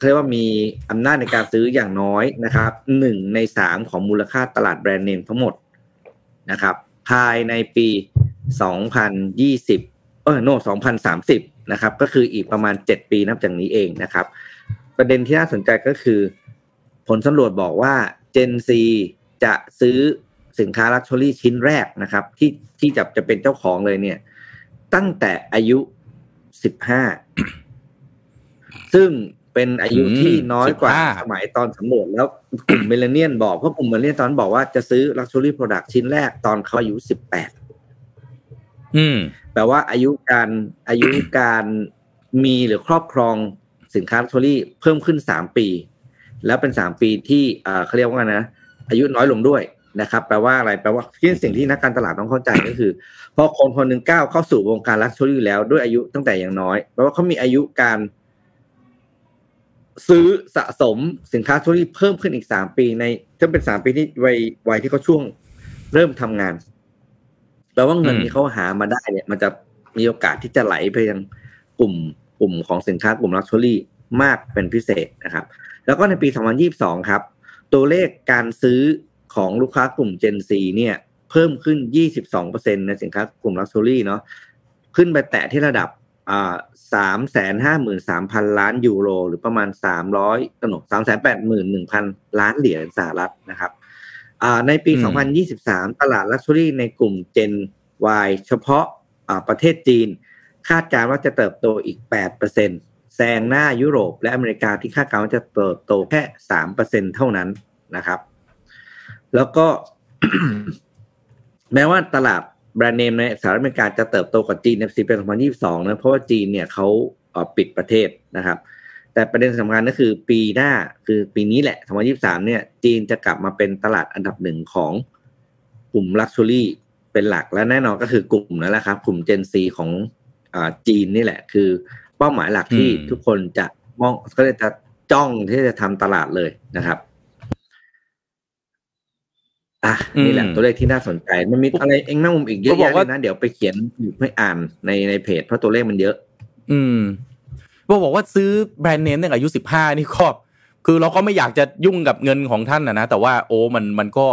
เรียกว่ามีอำนาจในการซื้ออย่างน้อยนะครับหนึ่งในสามของมูลค่าตลาดแบรนด์เนมทั้งหมดนะครับ ภายในปี 2020 เออโน่2030 นะครับ ก็คืออีกประมาณ 7 ปีนับจากนี้เองนะครับ ประเด็นที่น่าสนใจก็คือ ผลสำรวจบอกว่า Gen Z จะซื้อสินค้า luxury ชิ้นแรกนะครับ ที่ที่จะจะเป็นเจ้าของเลยเนี่ย ตั้งแต่อายุ15ซึ่งเป็นอายุที่น้อยกว่า15สมัยตอนสำรวจแล้วกลุ่ม millennial บอกเพราะกลุ่ม millennial ตอนนั้นบอกว่าจะซื้อ luxury product ชิ้นแรกตอนเขาอายุ18อืมแปลว่าอายุการอายุการมีหรือครอบครองสินค้า luxury เพิ่มขึ้น3ปี แล้วเป็น3ปีที่เอ่อเขาเรียกว่าไงนะ อายุน้อยลงด้วยนะครับ แปลว่าอะไรแปลว่าที่สิ่งที่นักการตลาดต้องเข้าใจก็คือ พอคนคนหนึ่งก้าวเข้าสู่วงการ luxury แล้วด้วยอายุตั้งแต่อย่างน้อยแปลว่าเขามีอายุการ ซื้อสะสมสินค้า luxury เพิ่มขึ้นอีกสามปีในถ้าเป็นสามปีที่วัยวัยที่เขาช่วงเริ่มทำงานแปลว่าเงินอืมที่เขาหามาได้เนี่ย มันจะมีโอกาสที่จะไหลไปยังกลุ่มกลุ่มของสินค้ากลุ่ม luxury มากเป็นพิเศษนะครับ แล้วก็ในปี 2022 ครับ ตัวเลขการซื้อของลูกค้ากลุ่ม Gen Z เนี่ยเพิ่มขึ้น 22%ในสินค้ากลุ่ม luxury เนาะขึ้นไปแตะที่ระดับอ่าสามแสนห้าหมื่นสามพันล้านยูโร หรือประมาณสามร้อยกนกสามแสนแปดหมื่นหนึ่งพันล้านเหรียญสหรัฐนะครับอ่าในปีอืม2023 ตลาด luxury ในกลุ่ม Gen Y เฉพาะอ่าประเทศจีน คาดการณ์ว่าจะเติบโตอีก 8% แซงหน้ายุโรปและอเมริกาที่คาดการณ์ว่าจะเติบโตแค่3%เปอร์เซ็นเท่านั้นนะครับ แล้วก็ แม้ว่าตลาดแบรนด์เนมในสหรัฐอเมริกาจะเติบโตกว่าจีนในปี2022นะเพราะว่าจีนเนี่ยเขาเปิดประเทศนะครับ แต่ประเด็นสำคัญก็คือปีหน้าคือปีนี้แหละ 2023 เนี่ย จีนจะกลับมาเป็นตลาดอันดับหนึ่งของกลุ่ม luxury เป็นหลักและแน่นอนก็คือกลุ่มนั่นแหละครับ กลุ่ม Gen Z ของจีนนี่แหละ คือ เป้าหมายหลักที่อืมทุกคนจะมองก็เลยจะจ้องที่จะทำตลาดเลยนะครับอะนี่แหละตัวเลขที่น่าสนใจ มันมีอะไรเองแม่มุมอีกเยอะก็บอแยะกเลว่ายนะเดี๋ยวไปเขียนให้อ่านในในเพจเพราะตัวเลขมันเยอะ อืมบอกบอกว่าซื้อแบรนด์เนมตั้งแต่อายุสิบห้านี่ก็คือเราก็ไม่อยากจะยุ่งกับเงินของท่านนะนะแต่ว่าโอ้มันมันก็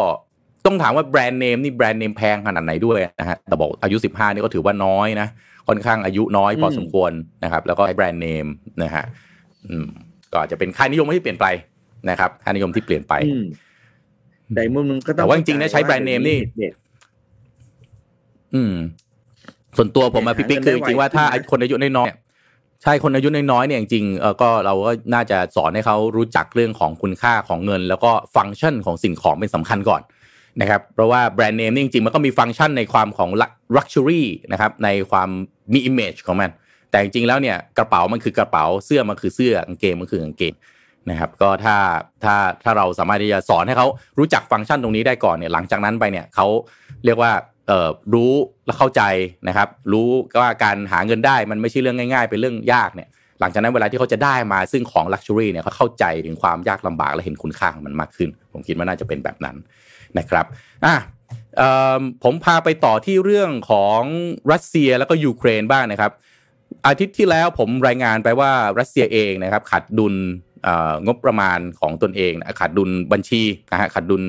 ต้องถามว่าแบรนด์เนมนี่แบรนด์เนมแพงขนาดไหนด้วยนะฮะแต่บอกอายุสิบห้านี่ก็ถือว่าน้อยนะ ค่อนข้างอายุน้อยพออืมสมควรนะครับ แล้วก็ใช้แบรนด์เนมนะฮะอืมก็อาจจะเป็นค่านิยมที่เปลี่ยนไปนะครับค่านิยมที่เปลี่ยนไปอืมแต่อีกมุมนึงก็ต้องแต่ว่าจริงๆนะใช้แบรนด์เนมนี่อืม ส่วนตัวผมอะพี่ปิ๊กคือจริงๆว่าถ้าคนอายุน้อยๆใช่คนอายุน้อยๆเนี่ยจริงๆเออก็เราก็น่าจะสอนให้เขารู้จักเรื่องของคุณค่าของเงิน แล้วก็ฟังก์ชันของสิ่งของเป็นสำคัญก่อน นะครับเพราะว่าแบรนด์เนมนี่จริงๆ มันก็มีฟังก์ชันในความของ luxury นะครับในความมี image ของมัน แต่จริงๆแล้วเนี่ยกระเป๋ามันคือกระเป๋าเสื้อมันคือเสื้อกางเกงมันคือกางเกงนะครับก็ถ้าถ้าถ้าเราสามารถที่จะสอนให้เขารู้จักฟังก์ชันตรงนี้ได้ก่อนเนี่ยหลังจากนั้นไปเนี่ยเขาเรียกว่าเอ่อรู้และเข้าใจนะครับรู้ว่าการหาเงินได้มันไม่ใช่เรื่องง่าย ๆ เป็นเรื่องยากเนี่ยหลังจากนั้นเวลาที่เขาจะได้มาซึ่งของลักชัวรี่เนี่ยเขาเข้าใจถึงความยากลำบากและเห็นคุณค่าของมันมากขึ้น ผมคิดว่าน่าจะเป็นแบบนั้น นะครับอะผมพาไปต่อที่เรื่องของรัสเซียแล้วก็ยูเครนบ้างนะครับ อาทิตย์ที่แล้วผมรายงานไปว่ารัสเซียเองนะครับขาดดุลเงบประมาณของตนเองนะขาดดุลบัญชีนะฮะขาดดุล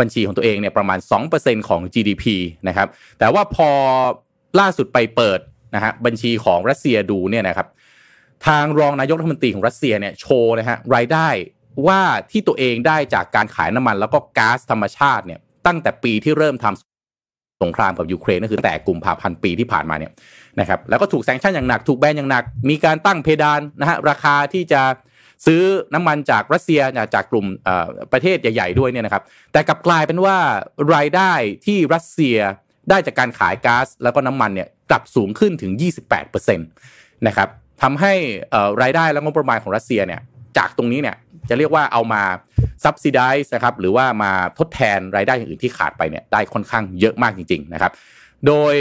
บัญชีของตัวเองเนี่ยประมาณ 2%ของ GDP นะครับแต่ว่าพอล่าสุดไปเปิดนะฮะบัญชีของรัสเซียดูเนี่ยนะครับทางรองนายกรัฐมนตรีของรัสเซียเนี่ยโชว์นะฮะรายได้ ว่าที่ตัวเองได้จากการขายน้ำมัน แล้วก็ก๊าซธรรมชาติเนี่ยตั้งแต่ปีที่เริ่มทำสงครามกับยูเครนก็คือแต่กลุ่มภาพันธ์ปีที่ผ่านมาเนี่ยนะครับแล้วก็ถูกแซงชั่นอย่างหนักถูกแบนอย่างหนัก มีการตั้งเพดานนะฮะราคาที่จะซื้อน้ำมันจากรัสเซียจากกลุ่มประเทศใหญ่ ๆ ด้วยเนี่ยนะครับ แต่กลับกลายเป็นว่ารายได้ที่รัสเซียได้จากการขายก๊าซแล้วก็น้ำมันเนี่ยกลับสูงขึ้นถึง 28%นะครับทำให้รายได้และงบประมาณของรัสเซียเนี่ย จากตรงนี้เนี่ยจะเรียกว่าเอามา subsidize นะครับหรือว่ามาทดแทนรายได้อย่างอื่นที่ขาดไปเนี่ยได้ค่อนข้างเยอะมากจริง ๆ นะครับ โดย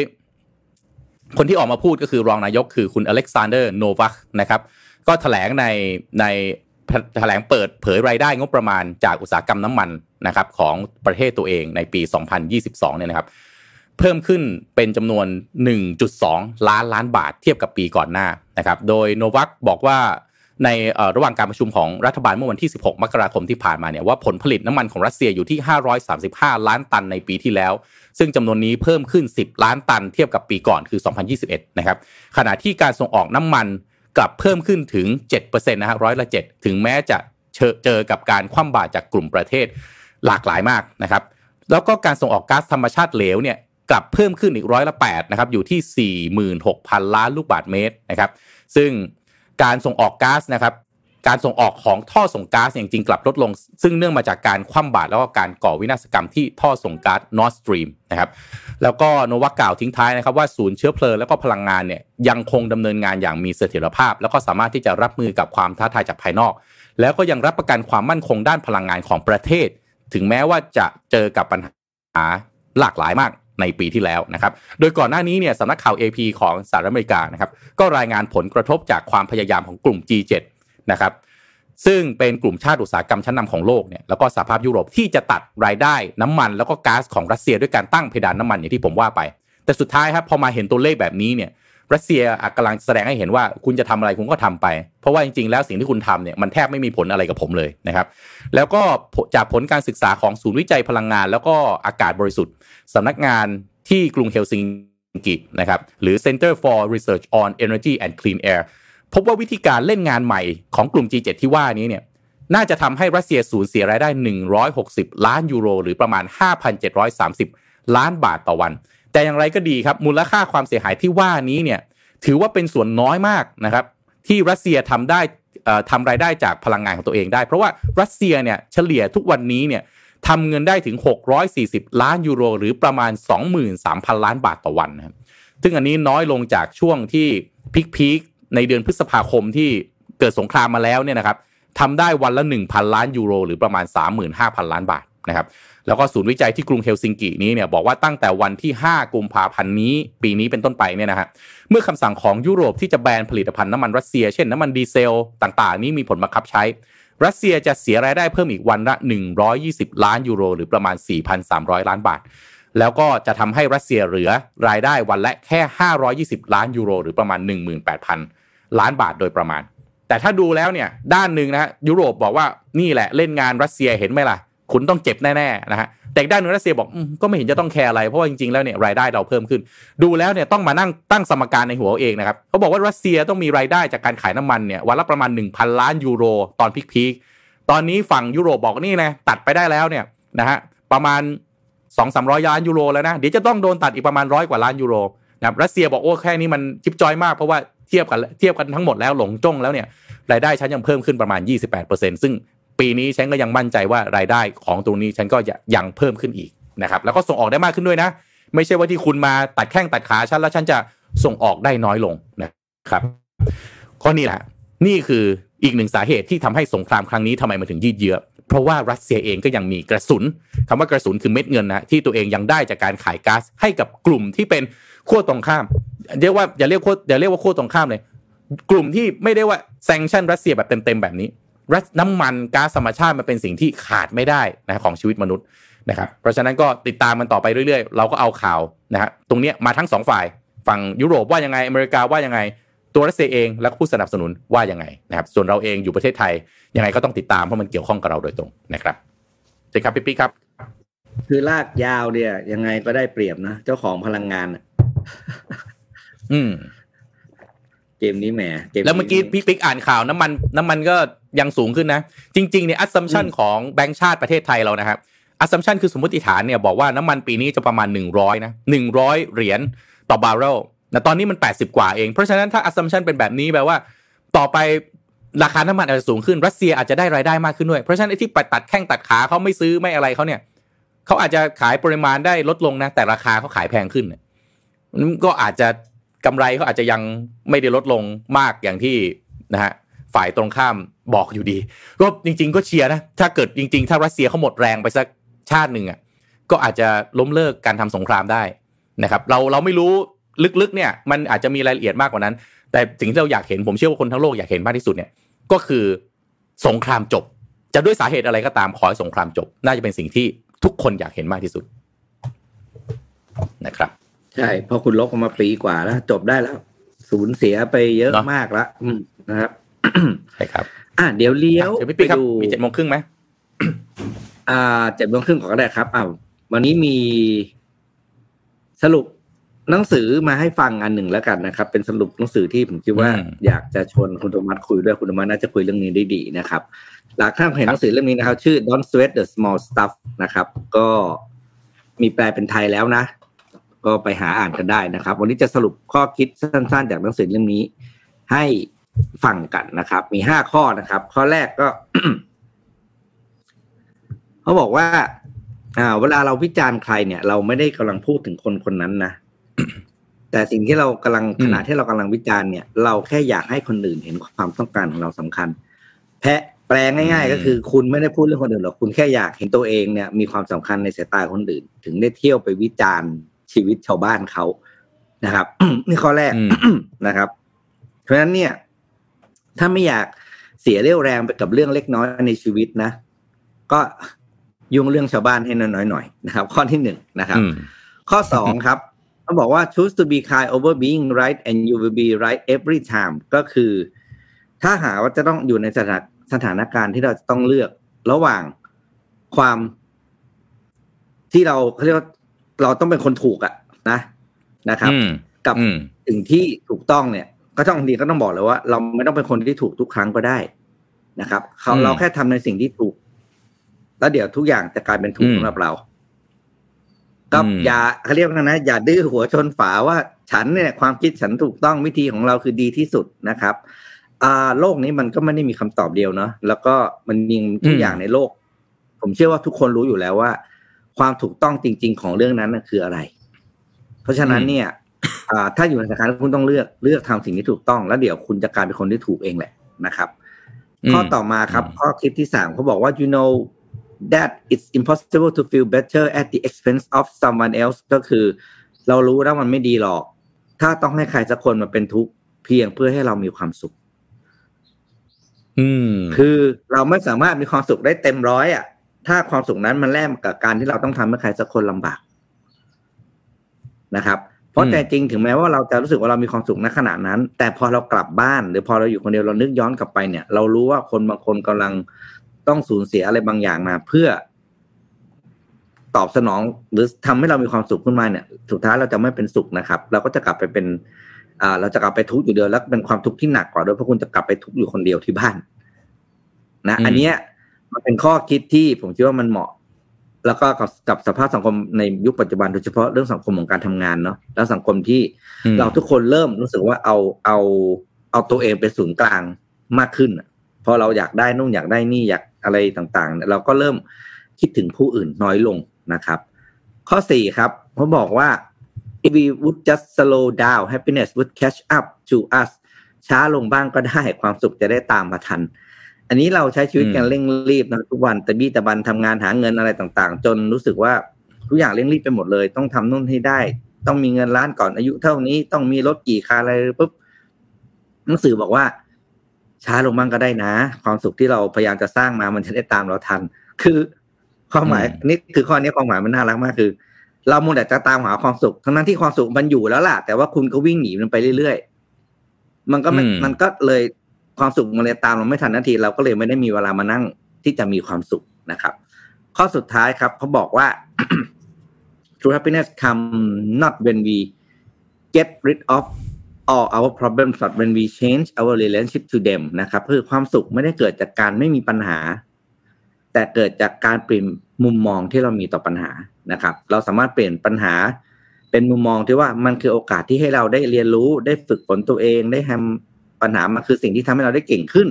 คนที่ออกมาพูดก็คือรองนายกคือคุณอเล็กซานเดอร์โนวัคนะครับก็แถลงในในแถลงเปิดเผยรายได้งบประมาณจากอุตสาหกรรมน้ำมันนะครับของประเทศตัวเองในปี 2022 เนี่ยนะครับเพิ่มขึ้นเป็นจำนวน 1.2 ล้านล้านบาทเทียบกับปีก่อนหน้านะครับ โดยโนวัคบอกว่า ในระหว่างการประชุมของรัฐบาลเมื่อวันที่ 16 มกราคมที่ผ่านมาเนี่ยว่าผลผลิตน้ำมันของรัสเซียอยู่ที่ 535 ล้านตันในปีที่แล้ว ซึ่งจำนวนนี้เพิ่มขึ้น 10 ล้านตันเทียบกับปีก่อนคือ 2021 นะครับขณะที่การส่งออกน้ำมันกลับเพิ่มขึ้นถึง7%นะฮะร้อยละ 7 ถึงแม้จะเจอกับการคว่ำบาตรจากกลุ่มประเทศหลากหลายมากนะครับแล้วก็การส่งออกก๊าซธรรมชาติเหลวเนี่ยกลับเพิ่มขึ้นอีกร้อยละ8นะครับอยู่ที่ 46,000 ล้านลูกบาศก์เมตรนะครับซึ่ง การส่งออกก๊าซนะครับการส่งออกของท่อส่งก๊าซจริงๆกลับลดลง ซึ่งเนื่องมาจากการคว่ำบาตรแล้วก็การก่อวินาศกรรมที่ท่อส่งก๊าซ Nord Stream นะครับแล้วก็โนวักกล่าวทิ้งท้ายนะครับว่าศูนย์เชื้อเพลิงแล้วก็พลังงานเนี่ยยังคงดำเนินงานอย่างมีเสถียรภาพ แล้วก็สามารถที่จะรับมือกับความท้าทายจากภายนอก แล้วก็ยังรับประกันความมั่นคงด้านพลังงานของประเทศ ถึงแม้ว่าจะเจอกับปัญหาหลากหลายมาก ในปีที่แล้วนะครับ โดยก่อนหน้านี้เนี่ยสำนักข่าว AP ของสหรัฐอเมริกานะครับ ก็รายงานผลกระทบจากความพยายามของกลุ่ม G7 นะครับ ซึ่งเป็นกลุ่มชาติอุตสาหกรรมชั้นนำของโลกเนี่ยแล้วก็สหภาพยุโรปที่จะตัดรายได้น้ำมัน แล้วก็ก๊าซของรัสเซียด้วยการตั้งเพดานน้ามันอย่างที่ผมว่าไป แต่สุดท้ายครับพอมาเห็นตัวเลขแบบนี้เนี่ยรัสเซียกำลังแสดงให้เห็นว่าคุณจะทำอะไรคุณก็ทำไป เพราะว่าจริงๆ แล้วสิ่งที่คุณทำเนี่ยมันแทบไม่มีผลอะไรกับผมเลยนะครับ แล้วก็จากผลการศึกษาของศูนย์วิจัยพลังงาน แล้วก็อากาศบริสุทธิ์ สำนักงานที่กรุงเฮลซิงกินะครับหรือ Center for Research on Energy and Clean Air พบว่าวิธีการเล่นงานใหม่ของกลุ่ม G7 ที่ว่านี้เนี่ยน่าจะทำให้รัสเซียสูญเสียรายได้ 160 ล้านยูโร หรือประมาณ 5,730 ล้านบาทต่อวัน แต่อย่างไรก็ดีครับ มูลค่าความเสียหายที่ว่านี้เนี่ยถือว่าเป็นส่วนน้อยมากนะครับ ที่รัสเซียทำได้ทำรายได้จากพลังงานของตัวเองได้ เพราะว่ารัสเซียเนี่ยเฉลี่ยทุกวันนี้เนี่ย ทำเงินได้ถึง 640 ล้านยูโร หรือประมาณ 23,000 ล้านบาทต่อวันนะครับซึ่งอันนี้น้อยลงจากช่วงที่พีคๆในเดือนพฤษภาคมที่เกิดสงครามมาแล้วเนี่ยนะครับทำได้วันละ 1,000 ล้านยูโร หรือประมาณ 35,000 ล้านบาทนะครับแล้วก็ศูนย์วิจัยที่กรุงเฮลซิงกินี้เนี่ยบอกว่าตั้งแต่วันที่ 5 กุมภาพันธ์นี้ ปีนี้เป็นต้นไปเนี่ยนะฮะเมื่อคำสั่งของยุโรปที่จะแบนผลิตภัณฑ์น้ำมันรัสเซีย เช่นน้ำมันดีเซลต่างๆ นี้มีผลบังคับใช้ รัสเซียจะเสียรายได้เพิ่มอีกวันละ 120 ล้านยูโร หรือประมาณ 4,300 ล้านบาท แล้วก็จะทำให้รัสเซียเหลือรายได้วันละแค่ 520 ล้านยูโร หรือประมาณ 18,000 ล้านบาทโดยประมาณ แต่ถ้าดูแล้วเนี่ยด้านหนึ่งนะฮะยุโรปบอกว่านี่แหละเล่นงานรัสเซียเห็นไหมล่ะ คุณต้องเจ็บแน่ๆนะฮะแต่ด้านนึงรัสเซียบอกก็ไม่เห็นจะต้องแคร์อะไรเพราะว่าจริงๆแล้วเนี่ยรายได้เราเพิ่มขึ้น ดูแล้วเนี่ยต้องมานั่งตั้งสมการในหัวเองนะครับเขาบอกว่ารัสเซียต้องมีรายได้จากการขายน้ำมันเนี่ยวันละประมาณ 1,000 ล้านยูโรตอนพีคๆตอนนี้ฝั่งยุโรปบอกนี่นะตัดไปได้แล้วเนี่ยนะฮะประมาณ 2 3 0 0ล้านยูโรแล้วนะเดี๋ยวจะต้องโดนตัดอีกประมาณร้อยกว่าล้านยูโรนะรัสเซียบอกโอ้แค่นี้มันจิบจอยมากเพราะว่าเทียบกันเทียบกันทั้งหมดแล้วหลงจ้องแล้วเนี่ยรายได้ฉันยังเพิ่มขึ้นประมาณ 28%ซึ่ง ปีนี้ฉันก็ยังมั่นใจว่ารายได้ของตรงนี้ฉันก็ยังเพิ่มขึ้นอีกนะครับแล้วก็ส่งออกได้มากขึ้นด้วยนะ ไม่ใช่ว่าที่คุณมาตัดแข้งตัดขาฉันแล้วฉันจะส่งออกได้น้อยลงนะครับข้อนี้แหละนี่คืออีกหนึ่งสาเหตุที่ทำให้สงครามครั้งนี้ทำไมมันถึงยืดเยื้อเพราะว่ารัสเซียเองก็ยังมีกระสุนคำว่ากระสุนคือเม็ดเงินนะที่ตัวเองยังได้จากการขายก๊าซให้กับกลุ่มที่เป็นขั้วตรงข้ามเรียกว่าอย่าเรียกขั้วอย่าเรียกว่าขั้วตรงข้ามเลย กลุ่มที่ไม่ได้ว่าแซงชั่นรัสเซียแบบเต็มๆแบบนี้ น้ำมันก๊าซธรรมชาติมันเป็นสิ่งที่ขาดไม่ได้นะของชีวิตมนุษย์นะครับเพราะฉะนั้นก็ติดตามมันต่อไปเรื่อยๆ เราก็เอาข่าวนะฮะตรงนี้มาทั้งสองฝ่าย ฝั่งยุโรปว่ายังไงอเมริกาว่ายังไง ตัวรัสเซียเองและผู้สนับสนุนว่ายังไงนะครับส่วนเราเองอยู่ประเทศไทย ยังไงก็ต้องติดตามเพราะมันเกี่ยวข้องกับเราโดยตรงนะครับเจ๊ครับพี่ปิ๊กครับ คือลากยาวเนี่ยยังไงก็ได้เปรียบนะ เจ้าของพลังงาน อืม เกมนี้แหมเกมแล้วเมื่อกี้พี่ปิ๊กอ่านข่าวน้ำมันน้ำมันก็ยังสูงขึ้นนะ จริงๆเนี่ย assumption ของแบงก์ชาติประเทศไทยเรานะครับ assumption คือสมมติฐานเนี่ยบอกว่าน้ำมันปีนี้จะประมาณ 100นะ100 เหรียญต่อบาร์เรลแต่ตอนนี้มัน 80 กว่าเอง เพราะฉะนั้นถ้า assumption เป็นแบบนี้แปลว่า ต่อไปราคาน้ำมันอาจจะสูงขึ้นรัสเซียอาจจะได้รายได้มากขึ้นด้วย เพราะฉะนั้นที่ปัดตัดแข้งตัดขาเขาไม่ซื้อไม่อะไรเขาเนี่ยเขาอาจจะขายปริมาณได้ลดลงนะ แต่ราคาเขาขายแพงขึ้นก็อาจจะ กำไรเขาอาจจะยังไม่ได้ลดลงมากอย่างที่นะฮะฝ่ายตรงข้ามบอกอยู่ดี ก็จริง ๆ ก็เชียร์นะถ้าเกิดจริง ๆ ถ้ารัสเซียเขาหมดแรงไปสักชาติหนึ่งอะก็อาจจะล้มเลิกการทำสงครามได้นะครับ เราเราไม่รู้ลึกๆเนี่ยมันอาจจะมีรายละเอียดมากกว่านั้น แต่สิ่งที่เราอยากเห็นผมเชื่อว่าคนทั้งโลกอยากเห็นมากที่สุดเนี่ยก็คือสงครามจบ จะด้วยสาเหตุอะไรก็ตามขอให้สงครามจบ น่าจะเป็นสิ่งที่ทุกคนอยากเห็นมากที่สุดนะครับ ใช่พอคุณลบมาปีกว่าแล้ว จบได้แล้ว สูญเสียไปเยอะมากแล้วนะครับใช่ครับ อะเดี๋ยวเลี้ยวเดี๋ยวพี่ไปปิ๊กครับดูมีเจ็ดโมงครึ่งไหมอ่าเจ็ดโมงครึ่งก่อนก็ได้ครับอ้าววันนี้มีสรุปหนังสือมาให้ฟังอันหนึ่งแล้วกันนะครับ เป็นสรุปหนังสือที่ผมคิดว่าอืมอยากจะชวนคุณโทมัสคุยด้วยคุณโทมัสน่าจะคุยเรื่องนี้ได้ดีนะครับ หลักท่านเห็นหนังสือเล่มนี้นะครับ ชื่อ Don't Sweat the Small Stuff นะครับ ก็มีแปลเป็นไทยแล้วนะ ก็ไปหาอ่านกันได้นะครับ วันนี้จะสรุปข้อคิดสั้นๆ จากหนังสือเล่มนี้ ให้ฟังกันนะครับ มีห้าข้อนะครับ ข้อแรกก็เขาบอกว่า อ่า เวลาเราวิจารณ์ใครเนี่ย เราไม่ได้กำลังพูดถึงคนคนนั้นนะแต่สิ่งที่เรากำลังอืมขณะที่เรากำลังวิจารณ์เนี่ย เราแค่อยากให้คนอื่นเห็นความต้องการของเราสำคัญ แพะแปลง่าย ๆ ก็คือคุณไม่ได้พูดเรื่องคนอื่นหรอกคุณแค่อยากเห็นตัวเองเนี่ยมีความสำคัญในสายตาคนอื่น ถึงได้เที่ยวไปวิจารณ์ ชีวิตชาวบ้านเขานะครับนี่ข้อแรกอืมนะครับ เพราะฉะนั้นเนี่ย ถ้าไม่อยากเสียเรี่ยวแรงไปกับเรื่องเล็กน้อยในชีวิตนะ ก็ยุ่งเรื่องชาวบ้านให้น้อยๆหน่อยนะครับ ข้อที่หนึ่งนะครับอืมข้อสองครับเขาบอกว่า choose to be kind over being right and you will be right every time ก็คือ ถ้าหาว่าจะต้องอยู่ในสถานสถานการณ์ที่เราจะต้องเลือก ระหว่างความที่เราเขาเรียกว่า เราต้องเป็นคนถูกอะนะนะครับอืมกับอืมสิ่งที่ถูกต้องเนี่ย ก็ต้องดีก็ต้องบอกเลยว่า เราไม่ต้องเป็นคนที่ถูกทุกครั้งก็ได้นะครับเขาอืมเราแค่ทำในสิ่งที่ถูก แล้วเดี๋ยวทุกอย่างจะกลายเป็นถูกอืมสำหรับเราก็อืมอย่าเขาเรียกว่านะ อย่าดื้อหัวชนฝาว่าฉันเนี่ยความคิดฉันถูกต้องวิธีของเราคือดีที่สุดนะครับอ่าโลกนี้มันก็ไม่ได้มีคำตอบเดียวเนาะแล้วก็มันมีทุกอย่างในโลก ผมเชื่อว่าทุกคนรู้อยู่แล้วว่า ความถูกต้องจริง ๆ ของเรื่องนั้นน่ะคืออะไร เพราะฉะนั้นเนี่ยอ่าถ้าอยู่ในสถานการณ์ที่คุณต้องเลือกเลือกทำสิ่งที่ถูกต้อง แล้วเดี๋ยวคุณจะกลายเป็นคนที่ถูกเองแหละนะครับอืมข้อต่อมาครับอืมข้อคิดที่สามเขาบอกว่า you know that it's impossible to feel better at the expense of someone else ก็คือ เรารู้ว่ามันไม่ดีหรอก ถ้าต้องให้ใครสักคนมาเป็นทุกข์เพียงเพื่อให้เรามีความสุข อืม คือเราไม่สามารถมีความสุขได้เต็มร้อยอะ ถ้าความสุขนั้นมันแลกมากับการที่เราต้องทำให้ใครสักคนลำบากนะครับ เพราะอืมแต่จริงถึงแม้ว่าเราจะรู้สึกว่าเรามีความสุขณขณะนั้น แต่พอเรากลับบ้าน หรือพอเราอยู่คนเดียวเรานึกย้อนกลับไปเนี่ย เรารู้ว่าคนบางคนกำลังต้องสูญเสียอะไรบางอย่างมา เพื่อ ตอบสนองหรือทำให้เรามีความสุขขึ้นมาเนี่ย สุดท้ายเราจะไม่เป็นสุขนะครับ เราก็จะกลับไปเป็นอ่าเราจะกลับไปทุกข์อยู่เดียวแล้วเป็นความทุกข์ที่หนักกว่าด้วยเพราะคุณจะกลับไปทุกข์อยู่คนเดียวที่บ้าน นะอืมอันเนี้ย มันเป็นข้อคิดที่ผมคิดว่ามันเหมาะ แล้วก็กับกับสภาพสังคมในยุคปัจจุบันโดยเฉพาะเรื่องสังคมของการทำงานเนาะแล้วสังคมที่อืมเราทุกคนเริ่มรู้สึกว่าเอาเอาเอาตัวเองเป็นศูนย์กลางมากขึ้นอะพอเราอยากได้นู่นอยากได้นี่อยากอะไรต่างๆเนี่ยเราก็เริ่มคิดถึงผู้อื่นน้อยลงนะครับ ข้อสี่ครับเขาบอกว่า if we would just slow down happiness would catch up to us ช้าลงบ้างก็ได้ความสุขจะได้ตามมาทัน อันนี้เราใช้ชีวิตกันอืมเร่งรีบนะทุกวันตะบี้ตะบันทำงานหาเงินอะไรต่างๆ จนรู้สึกว่าทุกอย่างเร่งรีบไปหมดเลย ต้องทำนู่นให้ได้ ต้องมีเงินล้านก่อนอายุเท่านี้ต้องมีรถกี่คันอะไรปุ๊บหนังสือบอกว่า ช้าลงบ้างก็ได้นะ ความสุขที่เราพยายามจะสร้างมามันจะได้ตามเราทัน คือความหมายอืมนี่คือข้อนี้ความหมายมันน่ารักมากคือ เราโมแต่จะตามหาความสุข ทั้งนั้นที่ความสุขมันอยู่แล้วล่ะ แต่ว่าคุณก็วิ่งหนีมันไปเรื่อยๆมันก็ไม่อืมมันก็เลย ความสุขมันเลยตามเราไม่ทันนาทีเราก็เลยไม่ได้มีเวลามานั่งที่จะมีความสุขนะครับ ข้อสุดท้ายครับเขาบอกว่า true happiness come not when we get rid of all our problems but when we change our relationship to them นะครับคือความสุขไม่ได้เกิดจากการไม่มีปัญหา แต่เกิดจากการเปลี่ยนมุมมองที่เรามีต่อปัญหานะครับ เราสามารถเปลี่ยนปัญหา เป็นมุมมองที่ว่ามันคือโอกาสที่ให้เราได้เรียนรู้ได้ฝึกฝนตัวเองได้ทำ ปัญหามันคือสิ่งที่ทำให้เราได้เก่งขึ้น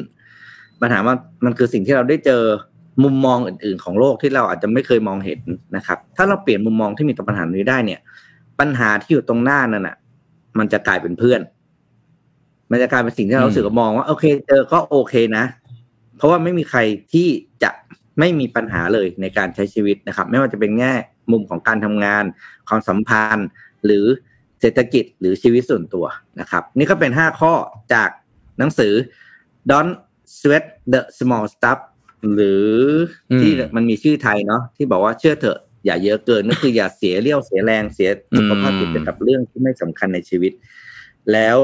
ปัญหามันมันคือสิ่งที่เราได้เจอมุมมองอื่น ๆ ของโลกที่เราอาจจะไม่เคยมองเห็นนะครับ ถ้าเราเปลี่ยนมุมมองที่มีต่อปัญหานี้ได้เนี่ย ปัญหาที่อยู่ตรงหน้านั่นน่ะ มันจะกลายเป็นเพื่อน มันจะกลายเป็นสิ่งที่เราอืมรู้สึกว่ามองว่าโอเค เจอก็โอเคนะ เพราะว่าไม่มีใครที่จะไม่มีปัญหาเลยในการใช้ชีวิตนะครับ ไม่ว่าจะเป็นแง่มุมของการทำงาน ความสัมพันธ์ หรือ เศรษฐกิจหรือชีวิตส่วนตัวนะครับ นี่ก็เป็นห้าข้อจากหนังสือ Don't Sweat the Small Stuff หรือที่มันมีชื่อไทยเนาะที่บอกว่าเชื่อเถอะอย่าเยอะเกินก็คืออย่าเสียเรี่ยวเสียแรงเสียสุขภาพจิตไปกับเรื่องที่ไม่สำคัญในชีวิต แล้ว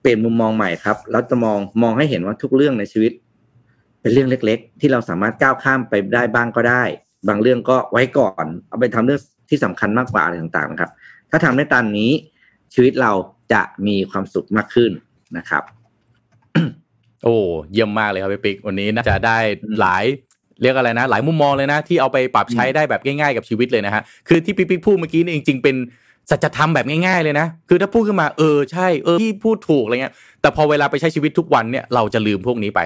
เปลี่ยนมุมมองใหม่ครับแล้วจะมองมองให้เห็นว่าทุกเรื่องในชีวิต เป็นเรื่องเล็ก ๆ ที่เราสามารถก้าวข้ามไปได้บ้างก็ได้ บางเรื่องก็ไว้ก่อน เอาไปทำเรื่องที่สำคัญมากกว่าอะไรต่างๆนะครับ ถ้าทำได้ตามนี้ชีวิตเราจะมีความสุขมากขึ้นนะครับ โอ้เยี่ยมมากเลยครับพี่ปิ๊กวันนี้น่าจะได้อืมหลายเรียกอะไรนะ หลายมุมมองเลยนะ ที่เอาไปปรับใช้ได้แบบง่ายๆกับชีวิตเลยนะฮะคือที่พี่ปิ๊กพูดเมื่อกี้นี่จริงๆเป็นสัจธรรมแบบง่ายๆเลยนะ คือถ้าพูดขึ้นมาเออใช่เออพี่พูดถูกอะไรเงี้ย แต่พอเวลาไปใช้ชีวิตทุกวันเนี่ยเราจะลืมพวกนี้ไป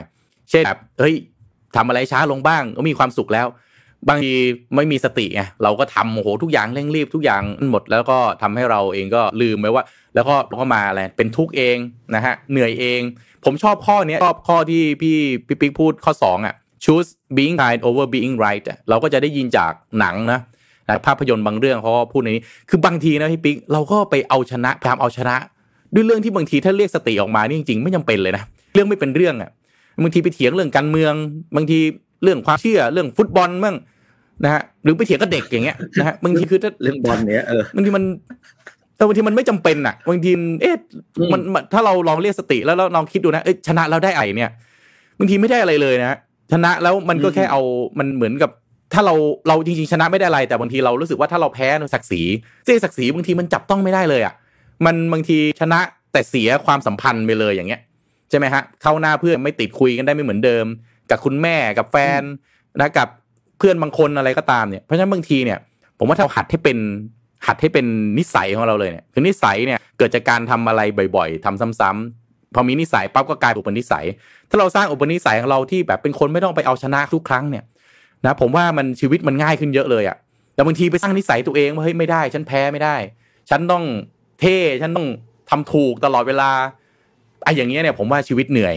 เช่นแบบเฮ้ยทำอะไรช้าลงบ้างก็มีความสุขแล้ว บางทีไม่มีสติไงเราก็ทำโอ้โหทุกอย่างเร่งรีบทุกอย่างหมดแล้วก็ทำให้เราเองก็ลืมไปว่า แล้วก็เราก็มาอะไรเป็นทุกข์เองนะฮะเหนื่อยเอง ผมชอบข้อนี้ชอบข้อที่พี่พี่ปิ๊กพูดข้อสองอะ choose being kind over being right เราก็จะได้ยินจากหนังนะนะภาพยนตร์บางเรื่องเขาพูดในนี้ คือบางทีนะพี่ปิ๊กเราก็ไปเอาชนะพยายามเอาชนะ ด้วยเรื่องที่บางทีถ้าเรียกสติออกมานี่จริงๆ ไม่จำเป็นเลยนะเรื่องไม่เป็นเรื่องอะบางทีไปเถียงเรื่องการเมือง บางทีเรื่องความเชื่อเรื่องฟุตบอลมั่ง นะฮะหรือไปเถียงกับเด็กอย่างเงี้ยนะฮะบางทีคือถ้าเรื่องบอลเนี้ยเออบางทีมันแต่บางทีมันไม่จำเป็นอะบางทีเอ๊ะอืมมันมันถ้าเราลองเรียกสติแล้วเราลองคิดดูนะเอ้ยชนะเราได้ไอเนี่ยบางทีไม่ได้อะไรเลยนะชนะแล้วมันก็แค่เอามันเหมือนกับถ้าเราเราจริงๆชนะไม่ได้อะไร แต่บางทีเรารู้สึกว่าถ้าเราแพ้ในศักดิ์ศรีเจ๊ศักดิ์ศรีบางทีมันจับต้องไม่ได้เลยอะมันบางทีชนะแต่เสียความสัมพันธ์ไปเลยอย่างเงี้ยใช่ไหมฮะเข้าหน้าเพื่อนไม่ติดคุยกันได้ไม่เหมือนเดิม กับคุณแม่กับแฟนนะกับเพื่อนบางคนอะไรก็ตามเนี่ยเพราะฉะนั้นบางทีเนี่ยผมว่าถ้าหัดให้เป็นหัดให้เป็นนิสัยของเราเลยเนี่ยคือนิสัยเนี่ยเกิดจากการทำอะไรบ่อยๆทำซ้ำๆพอมีนิสัยปั๊บก็กลายเป็นอุปนิสัย ถ้าเราสร้างอุปนิสัยของเราที่แบบเป็นคนไม่ต้องไปเอาชนะทุกครั้งเนี่ยนะผมว่ามันชีวิตมันง่ายขึ้นเยอะเลยอะแต่บางทีไปสร้างนิสัยตัวเองว่าเฮ้ยไม่ได้ ฉันแพ้ไม่ได้ ฉันต้องเท่ฉันต้องทำถูกตลอดเวลาไอ้อย่างเงี้ยเนี่ยผมว่าชีวิตเหนื่อย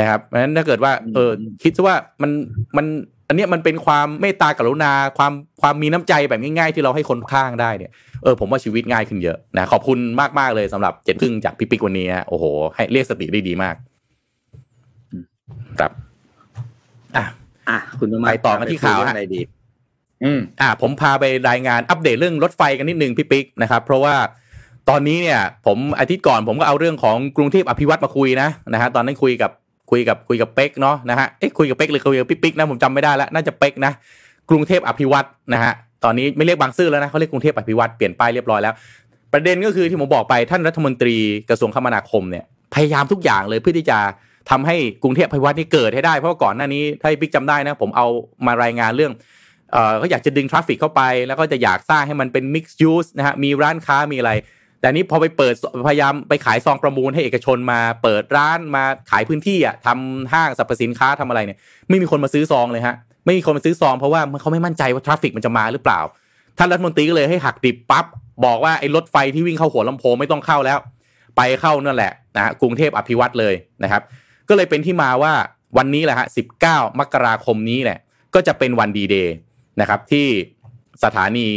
นะครับเพราะฉะนั้นถ้าเกิดว่าเออคิดซะว่ามันมัน อันเนี้ยมันเป็นความเมตตากรุณาความความมีน้ำใจแบบง่ายๆ ที่เราให้คนข้างได้เนี่ยเออผมว่าชีวิตง่ายขึ้นเยอะนะขอบคุณมากๆเลยสำหรับเจ็ดครึ่งจากพี่ปิ๊กวันนี้ฮะโอ้โห ให้เรียกสติได้ดีมากครับอะอะคุณประมาไปต่อกันที่ข่าวไปคุยเรื่องฮะอะไรดี อืมอ่าผมพาไปรายงานอัปเดตเรื่องรถไฟกันนิดนึงพี่ปิ๊กนะครับเพราะว่าตอนนี้เนี่ย ผมอาทิตย์ก่อนผมก็เอาเรื่องของกรุงเทพอภิวัตมาคุยนะนะฮะตอนนั้นคุยกับ คุยกับคุยกับเป๊กเนาะนะฮะเอ๊ะคุยกับเป๊กหรือคุยกับพี่ปิ๊กนะผมจำไม่ได้แล้วน่าจะเป๊กนะกรุงเทพอภิวัตนะฮะตอนนี้ไม่เรียกบางซื่อแล้วนะเขาเรียกกรุงเทพอภิวัตเปลี่ยนป้ายเรียบร้อยแล้ว ประเด็นก็คือที่ผมบอกไปท่านรัฐมนตรีกระทรวงคมนาคมเนี่ยพยายามทุกอย่างเลยเพื่อที่จะทำให้กรุงเทพอภิวัฒน์นี่เกิดให้ได้เพราะก่อนหน้านี้ถ้าปิ๊กจำได้นะผมเอามารายงานเรื่องเอ่อเขาอยากจะดึง traffic เข้าไป แล้วก็จะอยากสร้างให้มันเป็น mixed use นะฮะมีร้านค้ามีอะไร แต่นี้พอไปเปิดพยายามไปขายซองประมูลให้เอกชนมาเปิดร้านมาขายพื้นที่อะทำห้างสรรพสินค้าทำอะไรเนี่ย ไม่มีคนมาซื้อซองเลยฮะไม่มีคนมาซื้อซองเพราะว่าเขาไม่มั่นใจว่า traffic มันจะมาหรือเปล่าท่านรัฐมนตรีก็เลยให้หักดิบปั๊บบอกว่าไอ้รถไฟที่วิ่งเข้าหัวลำโพงไม่ต้องเข้าแล้ว ไปเข้านั่นแหละนะฮะกรุงเทพอภิวัตเลยนะครับ ก็เลยเป็นที่มาว่าวันนี้แหละฮะ19มกราคมนี้แหละก็จะเป็นวันดีเดย์นะครับที่สถานี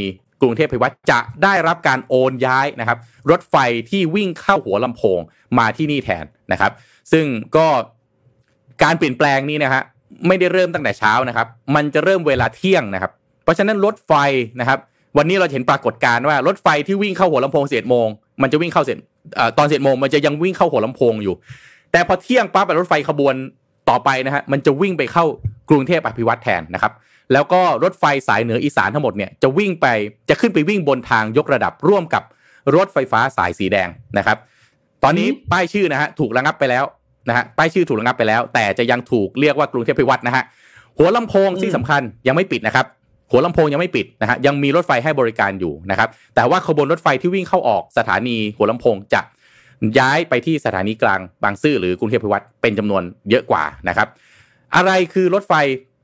กรุงเทพอภิวัตรจะได้รับการโอนย้ายนะครับ รถไฟที่วิ่งเข้าหัวลำโพงมาที่นี่แทนนะครับ ซึ่งก็การเปลี่ยนแปลงนี้นะฮะไม่ได้เริ่มตั้งแต่เช้านะครับ มันจะเริ่มเวลาเที่ยงนะครับ เพราะฉะนั้นรถไฟนะครับ วันนี้เราเห็นปรากฏการณ์ว่ารถไฟที่วิ่งเข้าหัวลำโพงเสียโมงมันจะวิ่งเข้าเสียเอ่อตอนเสียโมงมันจะยังวิ่งเข้าหัวลำโพงอยู่ แต่พอเที่ยงปั๊บรถไฟขบวนต่อไปนะฮะมันจะวิ่งไปเข้ากรุงเทพอภิวัตแทนนะครับ แล้วก็รถไฟสายเหนืออีสานทั้งหมดเนี่ยจะวิ่งไปจะขึ้นไปวิ่งบนทางยกระดับร่วมกับรถไฟฟ้าสายสีแดงนะครับ ตอนนี้ป้ายชื่อนะฮะถูกระงับไปแล้วนะฮะป้ายชื่อถูกระงับไปแล้ว แต่จะยังถูกเรียกว่ากรุงเทพอภิวัตนะฮะหัวลำโพงที่สำคัญยังไม่ปิดนะครับ หัวลำโพงยังไม่ปิดนะฮะยังมีรถไฟให้บริการอยู่นะครับ แต่ว่าขบวนรถไฟที่วิ่งเข้าออกสถานีหัวลำโพงจะย้ายไปที่สถานีกลางบางซื่อหรือกรุงเทพอภิวัตเป็นจำนวนเยอะกว่านะครับ อะไรคือรถไฟ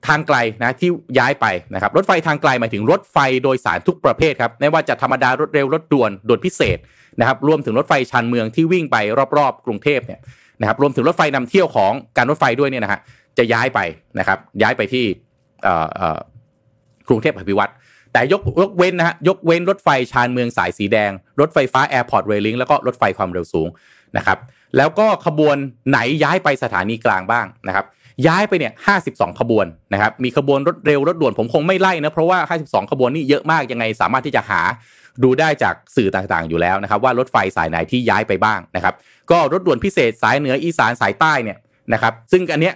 ทางไกลนะที่ย้ายไปนะครับรถไฟทางไกลหมายถึงรถไฟโดยสารทุกประเภทครับไม่ว่าจะธรรมดารถเร็วรถด่วนด่วนพิเศษนะครับรวมถึงรถไฟชานเมืองที่วิ่งไปรอบๆ กรุงเทพเนี่ยนะครับรวมถึงรถไฟนำเที่ยวของการรถไฟด้วยเนี่ยนะฮะจะย้ายไปนะครับย้ายไปที่กรุงเทพอภิวัฒน์แต่ยกยกเว้นนะฮะยกเว้นรถไฟชานเมืองสายสีแดง รถไฟฟ้าแอร์พอร์ตเรลลิงก์แล้วก็รถไฟความเร็วสูงนะครับแล้วก็ขบวนไหนย้ายไปสถานีกลางบ้างนะครับ ย้ายไปเนี่ย52ขบวนนะครับ มีขบวนรถเร็วรถด่วนผมคงไม่ไล่นะ เพราะว่า 52 ขบวนนี่เยอะมากยังไงสามารถที่จะหาดูได้จากสื่อต่างๆอยู่แล้วนะครับ ว่ารถไฟสายไหนที่ย้ายไปบ้างนะครับ ก็รถด่วนพิเศษสายเหนืออีสานสายใต้เนี่ยนะครับ ซึ่งอันเนี้ย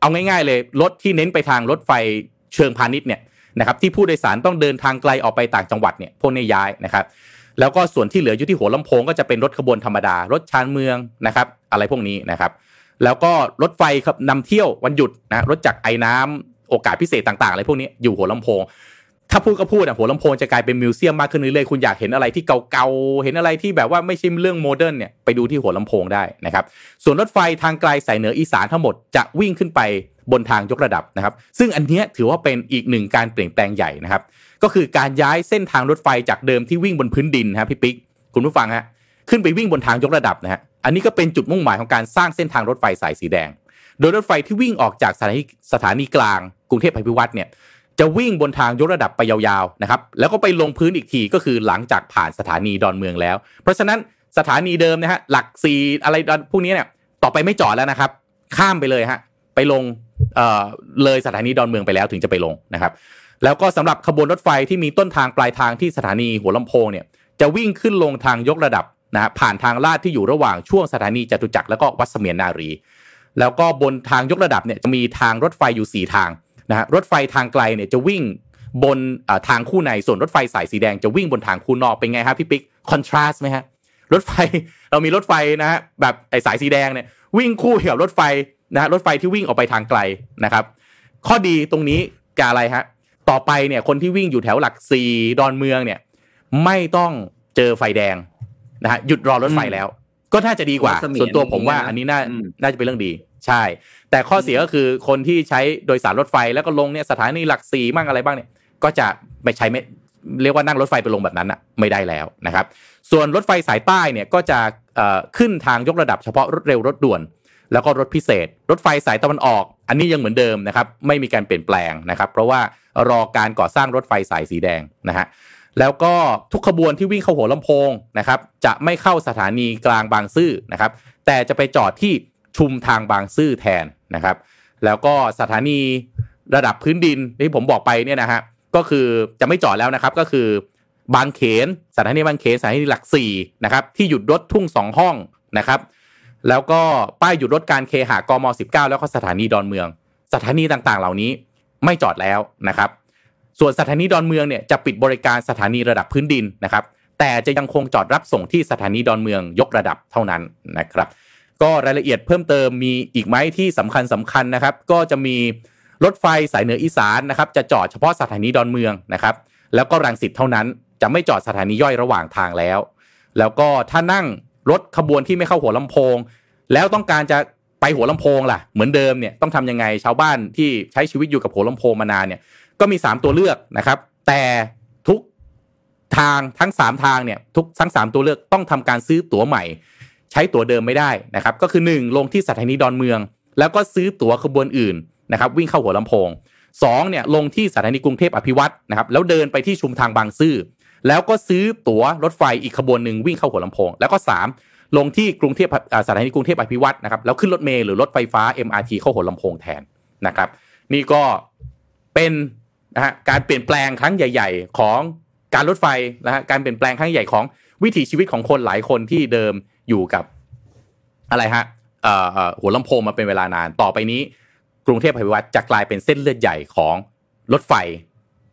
เอาง่าย ๆ เลยรถที่เน้นไปทางรถไฟเชิงพาณิชย์เนี่ยนะครับที่ผู้โดยสารต้องเดินทางไกลออกไปต่างจังหวัดเนี่ยพวกนี้ย้ายนะครับ แล้วก็ส่วนที่เหลืออยู่ที่หัวลำโพงก็จะเป็นรถขบวนธรรมดารถชานเมืองนะครับ อะไรพวกนี้นะครับ แล้วก็รถไฟครับนำเที่ยววันหยุดนะรถจักรไอ้น้ำโอกาสพิเศษต่างๆอะไรพวกนี้อยู่หัวลำโพง ถ้าพูดก็พูดอะหัวลำโพงจะกลายเป็นมิวเซียมมากขึ้นเรื่อยๆคุณอยากเห็นอะไรที่เก่าๆเห็นอะไรที่แบบว่าไม่ใช่เรื่องโมเดิร์นเนี่ยไปดูที่หัวลำโพงได้นะครับส่วนรถไฟทางไกลสายเหนืออีสานทั้งหมดจะวิ่งขึ้นไปบนทางยกระดับนะครับ ซึ่งอันนี้ถือว่าเป็นอีกหนึ่งการเปลี่ยนแปลงใหญ่นะครับ ก็คือการย้ายเส้นทางรถไฟจากเดิมที่วิ่งบนพื้นดินนะครับพี่ปิ๊กคุณผู้ฟังฮะขึ้นไปวิ่งบนทางยกระดับนะฮะอันนี้ก็เป็นจุดมุ่งหมายของการสร้างเส้นทางรถไฟสายสีแดง โดยรถไฟที่วิ่งออกจากสถานีสถานีกลางกรุงเทพอภิวัตเนี่ยจะวิ่งบนทางยกระดับไปยาวๆนะครับแล้วก็ไปลงพื้นอีกทีก็คือหลังจากผ่านสถานีดอนเมืองแล้ว เพราะฉะนั้นสถานีเดิมนะฮะหลักสี่อะไรพวกนี้เนี่ยต่อไปไม่จอดแล้วนะครับ ข้ามไปเลยฮะไปลงเอ่อเลยสถานีดอนเมืองไปแล้วถึงจะไปลงนะครับ แล้วก็สำหรับขบวนรถไฟที่มีต้นทางปลายทางที่สถานีหัวลำโพงเนี่ยจะวิ่งขึ้นลงทางยกระดับ นะฮะผ่านทางลาดที่อยู่ระหว่างช่วงสถานีจตุจักรแล้วก็วัดเสมียนนารี แล้วก็บนทางยกระดับเนี่ยจะมีทางรถไฟอยู่ 4 ทางนะฮะรถไฟทางไกลเนี่ยจะวิ่งบนทางคู่ในส่วนรถไฟสายสีแดงจะวิ่งบนทางคู่นอกเป็นไงฮะพี่ปิ๊กคอนทราสต์ไหมฮะรถไฟเรามีรถไฟนะฮะแบบไอสายสีแดงเนี่ยวิ่งคู่กับรถไฟนะฮะรถไฟที่วิ่งออกไปทางไกลนะครับ ข้อดีตรงนี้กับอะไรฮะต่อไปเนี่ยคนที่วิ่งอยู่แถวหลักสี่ดอนเมืองเนี่ยไม่ต้องเจอไฟแดง นะฮะหยุดรอรถไฟแล้ว ก็น่าจะดีกว่าวัดเสมียนส่วนตัวผมว่าอย่างนี้นะอันนี้น่าอืมน่าจะเป็นเรื่องดี ใช่ แต่ข้อเสียก็คือคนที่ใช้โดยสารรถไฟแล้วก็ลงเนี่ยสถานีหลักสี่มั่งอะไรบ้างเนี่ย ก็จะไม่ใช้ไม่เรียกว่านั่งรถไฟไปลงแบบนั้นอะไม่ได้แล้วนะครับ ส่วนรถไฟสายใต้เนี่ยก็จะเอ่อขึ้นทางยกระดับเฉพาะรถเร็วรถด่วน แล้วก็รถพิเศษ รถไฟสายตะวันออก อันนี้ยังเหมือนเดิมนะครับ ไม่มีการเปลี่ยนแปลงนะครับ เพราะว่ารอการก่อสร้างรถไฟสายสีแดงนะฮะ แล้วก็ทุกขบวนที่วิ่งเข้าหัวลำโพงนะครับจะไม่เข้าสถานีกลางบางซื่อนะครับ แต่จะไปจอดที่ชุมทางบางซื่อแทนนะครับ แล้วก็สถานีระดับพื้นดินที่ผมบอกไปเนี่ยนะฮะก็คือจะไม่จอดแล้วนะครับก็คือบางเขนสถานีบางเขนสถานีหลักสี่นะครับที่หยุดรถทุ่งสองห้องนะครับ แล้วก็ป้ายหยุดรถการเคหะกม 19 แล้วก็สถานีดอนเมือง สถานีต่างๆ เหล่านี้ไม่จอดแล้วนะครับ ส่วนสถานีดอนเมืองเนี่ยจะปิดบริการสถานีระดับพื้นดินนะครับ แต่จะยังคงจอดรับส่งที่สถานีดอนเมืองยกระดับเท่านั้นนะครับ ก็รายละเอียดเพิ่มเติมมีอีกไหมที่สำคัญสำคัญนะครับ ก็จะมีรถไฟสายเหนืออีสานนะครับ จะจอดเฉพาะสถานีดอนเมืองนะครับ แล้วก็รังสิตเท่านั้น จะไม่จอดสถานีย่อยระหว่างทางแล้ว แล้วก็ถ้านั่งรถขบวนที่ไม่เข้าหัวลำโพง แล้วต้องการจะไปหัวลำโพงล่ะเหมือนเดิมเนี่ยต้องทำยังไงชาวบ้านที่ใช้ชีวิตอยู่กับหัวลำโพงมานานเนี่ย ก็มี 3 ตัวเลือกนะครับ แต่ทุกทางทั้ง 3 ทางเนี่ยทุกทั้ง 3 ตัวเลือกต้องทำการซื้อตั๋วใหม่ ใช้ตั๋วเดิมไม่ได้นะครับ ก็คือ 1 ลงที่สถานีดอนเมือง แล้วก็ซื้อตั๋วขบวนอื่นนะครับ วิ่งเข้าหัวลำโพง2เนี่ยลงที่สถานีกรุงเทพอภิวัตนะครับแล้วเดินไปที่ชุมทางบางซื่อแล้วก็ซื้อตั๋วรถไฟอีกขบวนหนึ่งวิ่งเข้าหัวลำโพง แล้วก็ 3 ลงที่กรุงเทพสถานีกรุงเทพอภิวัตนะครับแล้วขึ้นรถเมล์หรือรถไฟฟ้า MRT เข้าหัวลำโพงแทนนะครับ นี่ก็เป็น นะฮะการเปลี่ยนแปลงครั้งใหญ่ ๆ ของการรถไฟนะฮะการเปลี่ยนแปลงครั้งใหญ่ของวิถีชีวิตของคนหลายคนที่เดิมอยู่กับอะไรฮะหัวลำโพงมาเป็นเวลานานต่อไปนี้ กรุงเทพอภิวัตรจะกลายเป็นเส้นเลือดใหญ่ของรถไฟ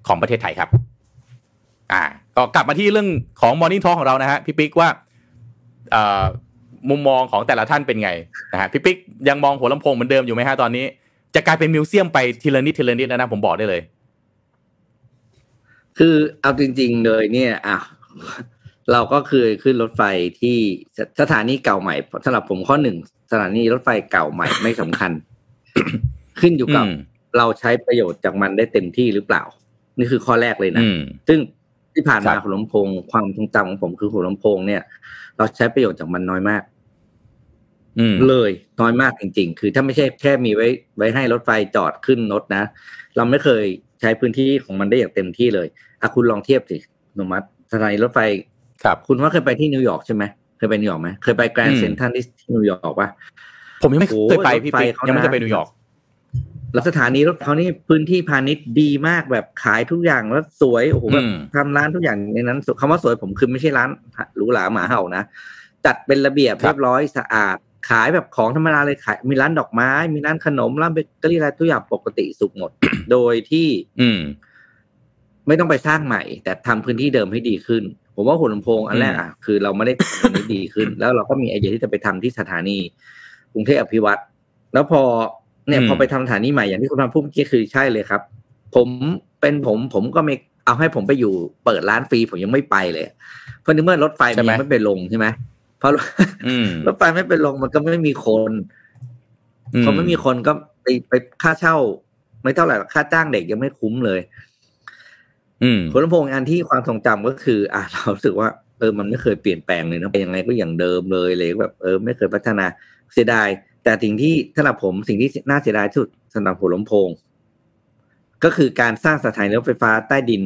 ของประเทศไทยครับ อ่าก็กลับมาที่เรื่องของ Morning Talk ของเรานะฮะพี่ปิ๊กว่ามุมมองของแต่ละท่านเป็นไงนะฮะพี่ปิ๊กยังมองหัวลำโพงเหมือนเดิมอยู่ไหมฮะตอนนี้ จะกลายเป็นมิวเซียมไปทีละนิดทีละนิดแล้วนะผมบอกได้เลย คือเอาจริง ๆ เลยเนี่ยอะเราก็เคยขึ้นรถไฟที่สสถานีเก่าใหม่สำหรับผมข้อหนึ่งสถานีรถไฟเก่าใหม่ไม่สำคัญ ขึ้นอยู่กับอืมเราใช้ประโยชน์จากมันได้เต็มที่หรือเปล่า นี่คือข้อแรกเลยนะอืมซึ่งที่ผ่านมาครับหัวลำโพงความทรงจำของผมคือหัวลำโพงเนี่ย เราใช้ประโยชน์จากมันน้อยมากอืมเลยน้อยมากจริง ๆ คือถ้าไม่ใช่แค่มีไว้ไว้ให้รถไฟจอดขึ้นรถนะ เราไม่เคย ใช้พื้นที่ของมันได้อย่างเต็มที่เลยอะคุณลองเทียบสิหนุมัติสถานีรถไฟครับ คุณว่าเคยไปที่นิวยอร์กใช่ไหมเคยไปนิวยอร์กไหมเคยไป Grand Central ที่นิวยอร์กปะผมยังไม่โอ้เคยไปรถพี่ไฟปิ๊กเขายังไม่นะเคยไปนิวยอร์กแล้วสถานีรถเขานี่พื้นที่พาณิชย์ดีมากแบบขายทุกอย่างแล้วสวยโอ้โหแบบอืมทำร้านทุกอย่างในนั้นคำว่าสวยผมคือไม่ใช่ร้านหรูหราหมาเห่านะจัดเป็นระเบียบครับเรียบร้อยสะอาด ขายแบบของธรรมดาเลยขายมีร้านดอกไม้ มีร้านขนมร้านเบเกอรี่อะไรทุกอย่างปกติสุขหมด โดยที่ อืม ไม่ต้องไปสร้างใหม่ แต่ทำพื้นที่เดิมให้ดีขึ้น ผมว่าหัวลำโพงอันแรกอะคือเราไม่ได้ทำอันนี้ดีขึ้น แล้วเราก็มีไอเดียที่จะไปทำที่สถานีกรุงเทพอภิวัตรแล้วพอเนี่ยอืมพอไปทำสถานีใหม่อย่างที่คุณพาพูดเมื่อกี้คือใช่เลยครับ ผมเป็นผมผมก็ไม่เอาให้ผมไปอยู่เปิดร้านฟรีผมยังไม่ไปเลย เพราะในเมื่อรถไฟมันยังไม่ไปลงใช่ไหมเพราะอืมรถไฟไม่ไปลงมันก็ไม่มีคนอืมพอไม่มีคนก็ไปไปค่าเช่า ไม่เท่าไหร่หรอกค่าจ้างเด็กยังไม่คุ้มเลย อืมหัวลำโพงอันที่ความทรงจำก็คือ อะเรารู้สึกว่าเออมันไม่เคยเปลี่ยนแปลงเลยนะเป็นยังไงก็อย่างเดิมเลยเลยแบบเออไม่เคยพัฒนาเสียดาย แต่สิ่งที่สำหรับผมสิ่งที่น่าเสียดายที่สุดสำหรับหัวลำโพง ก็คือการสร้างสถานีรถไฟฟ้าใต้ดิน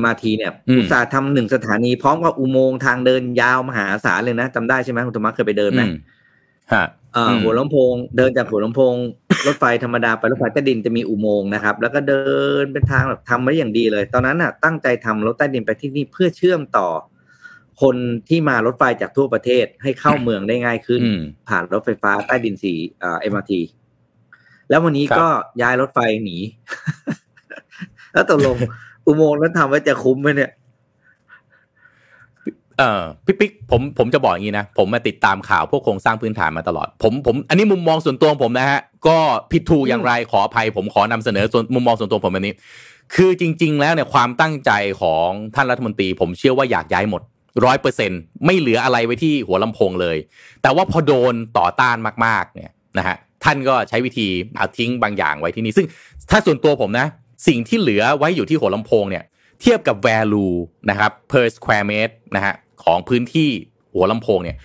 MRT เนี่ยอืมอุตสาห์ทำหนึ่งสถานีพร้อมกับอุโมงค์ทางเดินยาวมหาศาลเลยนะจำได้ใช่ไหมคุณธรรมะเคยไปเดินไหม อืมฮะเอ่ออมหัวลำโพง เดินจากหัวลำโพง รถไฟธรรมดาไปรถไฟใต้ดินจะมีอุโมงค์นะครับ แล้วก็เดินเป็นทางแบบทำไว้อย่างดีเลย ตอนนั้นน่ะตั้งใจทำรถใต้ดินไปที่นี่เพื่อเชื่อมต่อ คนที่มารถไฟจากทั่วประเทศให้เข้าเมืองได้ง่ายขึ้นอืมผ่านรถไฟฟ้าใต้ดินสีเอ่อ MRT แล้ววันนี้ครับก็ย้ายรถไฟหนี แล้วตกลงอุโมงค์นั้นทำไว้จะคุ้มไหมเนี่ย เออพี่ปิ๊กผมผมจะบอกอย่างนี้นะ ผมมาติดตามข่าวพวกโครงสร้างพื้นฐานมาตลอด ผมผมอันนี้มุมมองส่วนตัวของผมนะฮะ ก็ผิดถูกอย่างไรขออภัย ผมขอนำเสนอส่วนมุมมองส่วนตัวผมแบบนี้ คือจริง ๆ แล้วเนี่ยความตั้งใจของท่านรัฐมนตรี ผมเชื่อว่าอยากย้ายหมดร้อยเปอร์เซ็นไม่เหลืออะไรไว้ที่หัวลำโพงเลย แต่ว่าพอโดนต่อต้านมากๆเนี่ยนะฮะท่านก็ใช้วิธีเอาทิ้งบางอย่างไว้ที่นี่ซึ่งถ้าส่วนตัวผมนะ สิ่งที่เหลือไว้อยู่ที่หัวลำโพงเนี่ยเทียบกับ value นะครับ per square meter นะฮะ ของพื้นที่หัวลำโพงเนี่ย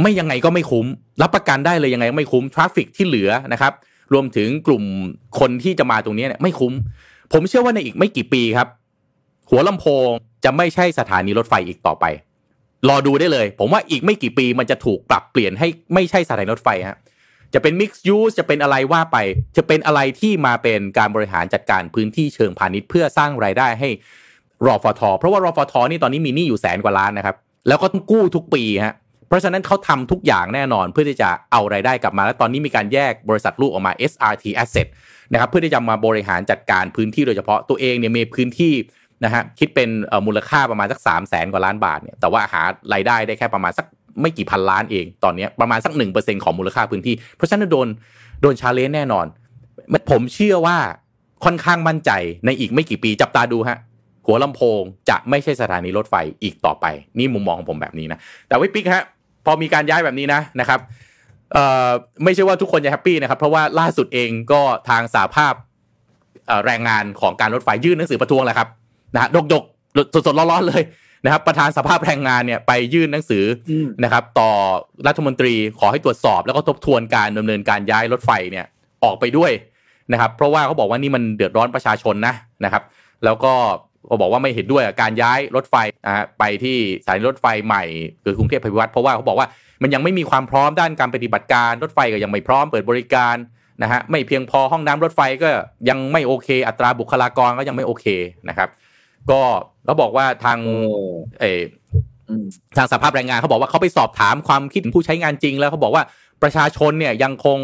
ไม่ยังไงก็ไม่คุ้ม รับประกันได้เลยยังไงไม่คุ้มทราฟฟิกที่เหลือนะครับรวมถึงกลุ่มคนที่จะมาตรงนี้เนี่ยไม่คุ้ม ผมเชื่อว่าในอีกไม่กี่ปีครับ หัวลำโพงจะไม่ใช่สถานีรถไฟอีกต่อไป รอดูได้เลย ผมว่าอีกไม่กี่ปีมันจะถูกปรับเปลี่ยนให้ไม่ใช่สถานีรถไฟฮะจะเป็น mixed use จะเป็นอะไรว่าไป จะเป็นอะไรที่มาเป็นการบริหารจัดการพื้นที่เชิงพาณิชย์เพื่อสร้างรายได้ให้รอฟทเพราะว่ารอฟทนี่ตอนนี้มีหนี้อยู่แสนกว่าล้านนะครับ แล้วก็ต้องกู้ทุกปีฮะเพราะฉะนั้นเขาทำทุกอย่างแน่นอนเพื่อที่จะเอารายได้กลับมา และตอนนี้มีการแยกบริษัทลูกออกมา SRT Asset นะครับเพื่อที่จะมาบริหารจัดการพื้นที่โดยเฉพาะตัวเองเนี่ยมีพื้นที่นะฮะคิดเป็นมูลค่าประมาณสัก 3 0 0แสนกว่าล้านบาทเนี่ยแต่ว่าหารายได้ได้แค่ประมาณสักไม่กี่พันล้านเองตอนนี้ประมาณสัก 1%ของมูลค่าพื้นที่ เพราะฉะนั้นโดนโดนชาเลนจ์แน่นอน ผมเชื่อว่าค่อนข้างมั่นใจในอีกไม่กี่ปีจับตาดูฮะ หัวลำโพงจะไม่ใช่สถานีรถไฟอีกต่อไป นี่มุมมองของผมแบบนี้นะ แต่วิปิ๊กฮะพอมีการย้ายแบบนี้นะนะครับไม่ใช่ว่าทุกคนจะแฮปปี้นะครับ เพราะว่าล่าสุดเองก็ทางสาภาพแรงงานของการรถไฟยื่นหนังสือประท้วงแล้วครับนะฮะดกดกๆสดๆร้อนๆเลยนะครับ ประธานสภาพแรงงานเนี่ยไปยื่นหนังสือนะครับ ต่อรัฐมนตรีขอให้ตรวจสอบ แล้วก็ทบทวนการดำเนินการย้ายรถไฟเนี่ยออกไปด้วยนะครับ เพราะว่าเขาบอกว่านี่มันเดือดร้อนประชาชนนะนะครับ แล้วก็ ก็บอกว่าไม่เห็นด้วยกับการย้ายรถไฟนะฮะไปที่สถานีรถไฟใหม่คือกรุงเทพอภิวัตรเพราะว่าเขาบอกว่ามันยังไม่มีความพร้อมด้านการปฏิบัติการรถไฟก็ยังไม่พร้อมเปิดบริการนะฮะไม่เพียงพอห้องน้ำรถไฟก็ยังไม่โอเค อัตราบุคลากรก็ยังไม่โอเคนะครับ ก็เขาบอกว่าทางโอ้เอออืมทางสภาพแรงงานเขาบอกว่าเขาไปสอบถามความคิดของผู้ใช้งานจริง แล้วเขาบอกว่าประชาชนเนี่ยยังคง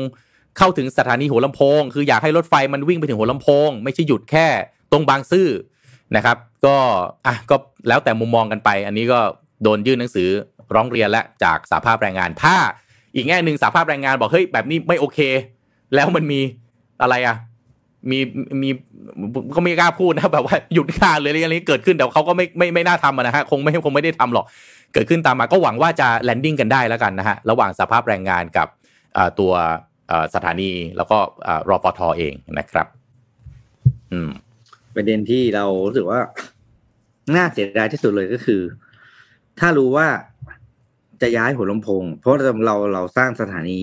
เข้าถึงสถานีหัวลำโพง คืออยากให้รถไฟมันวิ่งไปถึงหัวลำโพง ไม่ใช่หยุดแค่ตรงบางซื่อ นะครับ ก็อะก็แล้วแต่มุมมองกันไป อันนี้ก็โดนยื่นหนังสือร้องเรียนและจากสภาพแรงงาน ถ้าอีกแง่หนึ่งสภาพแรงงานบอกเฮ้ยแบบนี้ไม่โอเค แล้วมันมีอะไรอะมีมีก็ไม่กล้าพูดนะแบบว่าหยุดงานเลยอะไรนี้เกิดขึ้นแต่เขาก็ไม่ไม่ไม่น่าทำนะฮะคงไม่คงไม่ได้ทำหรอก เกิดขึ้นตามมาก็หวังว่าจะ landing กันได้แล้วกันนะฮะระหว่างสหภาพแรงงานกับตัวสถานีแล้วก็เอ่อรฟท.เองนะครับ อืม ประเด็นที่เรารู้สึกว่าน่าเสียดายที่สุดเลยก็คือ ถ้ารู้ว่าจะย้ายหัวลำโพง เพราะเราเราเราสร้างสถานี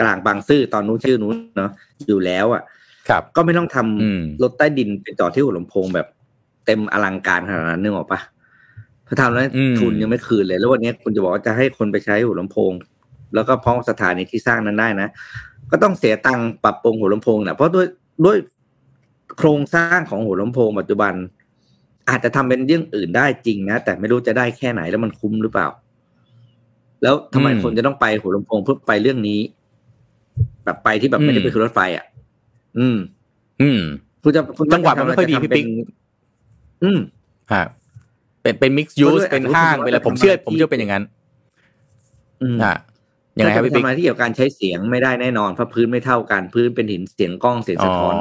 กลางบางซื่อตอนนู้นชื่อนู้นเนาะอยู่แล้วอะ ครับ ก็ไม่ต้องทำอืมรถใต้ดินไปต่อที่หัวลำโพงแบบ เต็มอลังการขนาดนั้นนึกออกปะพอทำแล้วอืมทุนยังไม่คืนเลย แล้ววันนี้คุณจะบอกว่าจะให้คนไปใช้หัวลำโพง แล้วก็พร้อมสถานีที่สร้างนั้นได้นะก็ต้องเสียตังค์ปรับปรุงหัวลำโพงนะเพราะด้วยด้วย โครงสร้างของหัวลำโพงปัจจุบัน อาจจะทำเป็นเรื่องอื่นได้จริงนะแต่ไม่รู้จะได้แค่ไหนแล้วมันคุ้มหรือเปล่า แล้วทำไมอืมคนจะต้องไปหัวลำโพงเพื่อไปเรื่องนี้ แบบไปที่แบบไม่ได้อืมไปคือรถไฟอะ อืม อืมคุณจะคุณจังหวะมันไม่ค่อยดีจะทำพี่ปิ๊กเป็นอืมฮะเป็นเป็นมิกซ์ยูเพราะสด้วยเป็นอาจจะห้างรู้สึกว่าเป็นอะไรจะผมเชื่อทำอะไรผมเชื่อที่เป็นอย่างนั้นอืมอะ ยังไงครับพี่ถ้าปิ๊กจะปทำอะไรที่เกี่ยวกับการใช้เสียงไม่ได้แน่นอนเพราะพื้นไม่เท่ากันพื้นเป็นหินเสียงกล้องเสียงอ๋สะอท้อน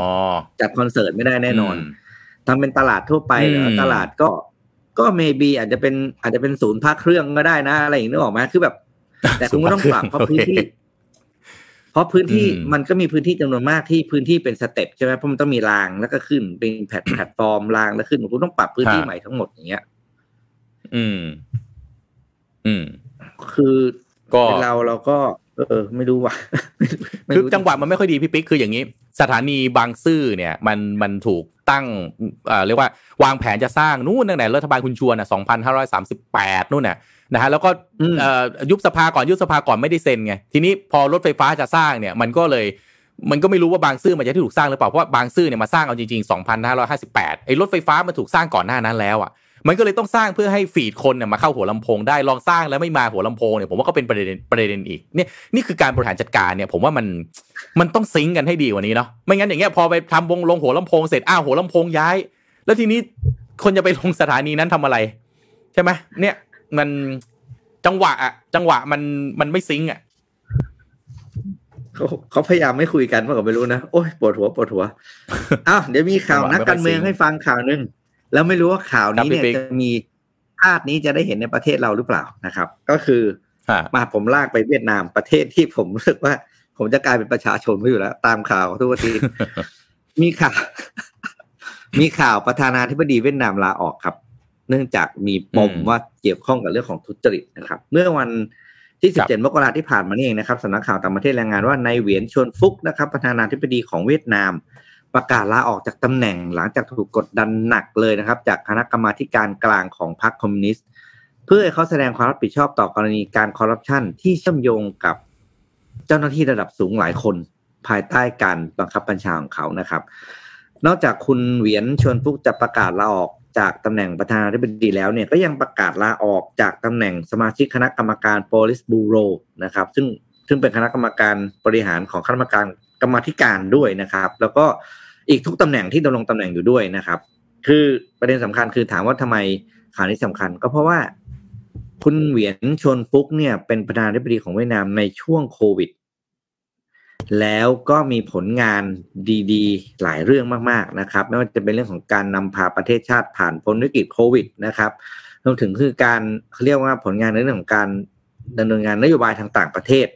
จัดคอนเสิร์ตไม่ได้แน่นอนมทำเป็นตลาดทั่วไปเหรออืมตลาดก็ก็เมบีอาจจะเป็นอาจจะเป็นศูนย์พักเครื่องก็ได้นะอะไรอย่างนี้นึกออกไหมคือแบบ แต่คุณก็ต้องปรับเพราะพื้นที่ เพราะพื้นที่อืมมันก็มีพื้นที่จำนวนมากที่พื้นที่เป็นสเต็ปใช่ไหมเพราะมันต้องมีรางแล้วก็ขึ้นเป็นแพลตแพลตฟอร์มรางแล้วขึ้นคุณต้องปรับพื้นที่ใหม่ทั้งหมดอย่างเงี้ย อืม อืม คือ ก็เป็นเราเราก็เออ ไม่รู้ว่ะไม่คือรู้จังหวะมันไม่ค่อยดีพี่ปิ๊กคืออย่างนี้ สถานีบางซื่อเนี่ย มันมันถูกตั้งเอ่อเรียกว่าวางแผนจะสร้างนู่นตั้งแต่รัฐบาลคุณชวนอะ2538นู่นน่ะนะฮะแล้วก็อืมเอ่อยุบสภาก่อนยุบสภาก่อนไม่ได้เซ็นไงทีนี้พอรถไฟฟ้าจะสร้างเนี่ย มันก็เลยมันก็ไม่รู้ว่าบางซื่อมันจะที่ถูกสร้างหรือเปล่าเพราะว่าบางซื่อเนี่ยมาสร้างเอาจริงๆ 2558ไอ้รถไฟฟ้ามันถูกสร้างก่อนหน้านั้นแล้วอะ มันก็เลยต้องสร้างเพื่อให้ฟีดคนเนี่ยมาเข้าหัวลำโพงได้ลองสร้างแล้วไม่มาหัวลำโพงเนี่ยผมว่าก็เป็นประเด็นประเด็นอีกเนี่ยนี่คือการบริหารจัดการเนี่ยผมว่ามันมันต้องซิงกันให้ดีกว่านี้เนาะไม่งั้นอย่างเงี้ยพอไปทำวงลงหัวลำโพงเสร็จอ้าวหัวลำโพงย้าย แล้วทีนี้คนจะไปลงสถานีนั้นทำอะไร ใช่ไหมเนี่ยมันจังหวะอะจังหวะมันมันไม่ซิงอะเขาเขาพยายามไม่คุยกันเพราะก็ไม่รู้นะ โอ้ยปวดหัวปวดหัวอ้าวเดี๋ยวมีข่าวนักการเมืองให้ฟังข่าวหนึ่ง แล้วไม่รู้ว่าข่าวนี้เนี่ยจะมีภาพนี้จะได้เห็นในประเทศเราหรือเปล่านะครับ ก็คือฮะมาผมลากไปเวียดนามประเทศที่ผมรู้สึกว่า ผมจะกลายเป็นประชาชนไม่อยู่แล้ว ตามข่าวทุกวันทีมีข่าวมีข่าวประธานาธิบดีเวียดนามลาออกครับ เนื่องจากมีปมอืมว่าเกี่ยวข้องกับเรื่องของทุจริตนะครับ เมื่อวันที่ 17 มกราที่ผ่านมานี่เองนะครับสำนักข่าวต่างประเทศรายงานว่านายเหวียนชวนฟุกนะครับ ประธานาธิบดีของเวียดนาม ประกาศลาออกจากตำแหน่งหลังจากถูกกดดันหนักเลยนะครับ จากคณะกรรมาการกลางของพรรคคอมมิวนิสต์ เพื่อให้เขาแสดงความรับผิดชอบต่อกรณีการคอร์รัปชันที่เชื่อมโยงกับเจ้าหน้าที่ระดับสูงหลายคนภายใต้การบังคับบัญชาของเขานะครับ นอกจากคุณเหวียนชวนฟุกจะประกาศลาออกจากตำแหน่งประธานาธิบดีแล้วเนี่ยก็ยังประกาศลาออกจากตำแหน่งสมาชิกคณะกรรมการ police bureau นะครับ ซึ่งซึ่งเป็นคณะกรรมการบริหารของคณะกรรมการกรรมธิการด้วยนะครับ แล้วก็ อีกทุกตำแหน่งที่ดำรงตำแหน่งอยู่ด้วยนะครับ คือประเด็นสำคัญคือถามว่าทำไมข่าวนี้สำคัญ ก็เพราะว่าคุณเหวียนชวนฟุกเนี่ยเป็นประธานาธิบดีของเวียดนามในช่วงโควิด แล้วก็มีผลงานดีๆ หลายเรื่องมากๆนะครับไม่ว่าจะเป็นเรื่องของการนำพาประเทศชาติผ่านพ้นวิกฤตโควิดนะครับรวมถึงคือการเขาเรียกว่าผลงานในเรื่องของการดำเนินงานนโยบายทางต่างประเทศ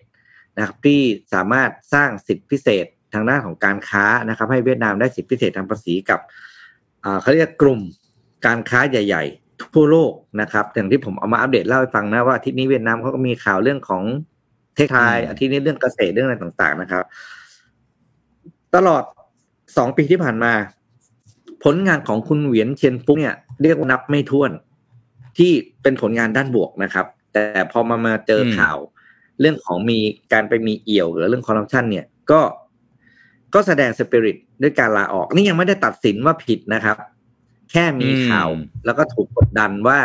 นะครับที่สามารถสร้างสิทธิพิเศษ ทางด้านของการค้านะครับ ให้เวียดนามได้สิทธิพิเศษทางภาษีกับอ่าเขาเรียกกลุ่มการค้าใหญ่ ๆ ทั่วโลกนะครับอย่างที่ผมเอามาอัปเดตเล่าให้ฟังนะว่าอาที่นี้เวียดนามเขาก็มีข่าวเรื่องของเทคไทยอืมอาทิตย์นี้เรื่องเกษตรเรื่องอะไรต่างๆนะครับ ตลอดสองปีที่ผ่านมา ผลงานของคุณเหวียนเชียนฟุกเนี่ยเรียกว่านับไม่ถ้วน ที่เป็นผลงานด้านบวกนะครับ แต่พอมามาเจออมข่าว เรื่องของมีการไปมีเอี่ยวหรือเรื่องคอร์รัปชันเนี่ย ก็ ก็แสดงสปิริตด้วยการลาออก นี่ยังไม่ได้ตัดสินว่าผิดนะครับ แค่มีข่าวแล้วก็ถูกกดดันว่า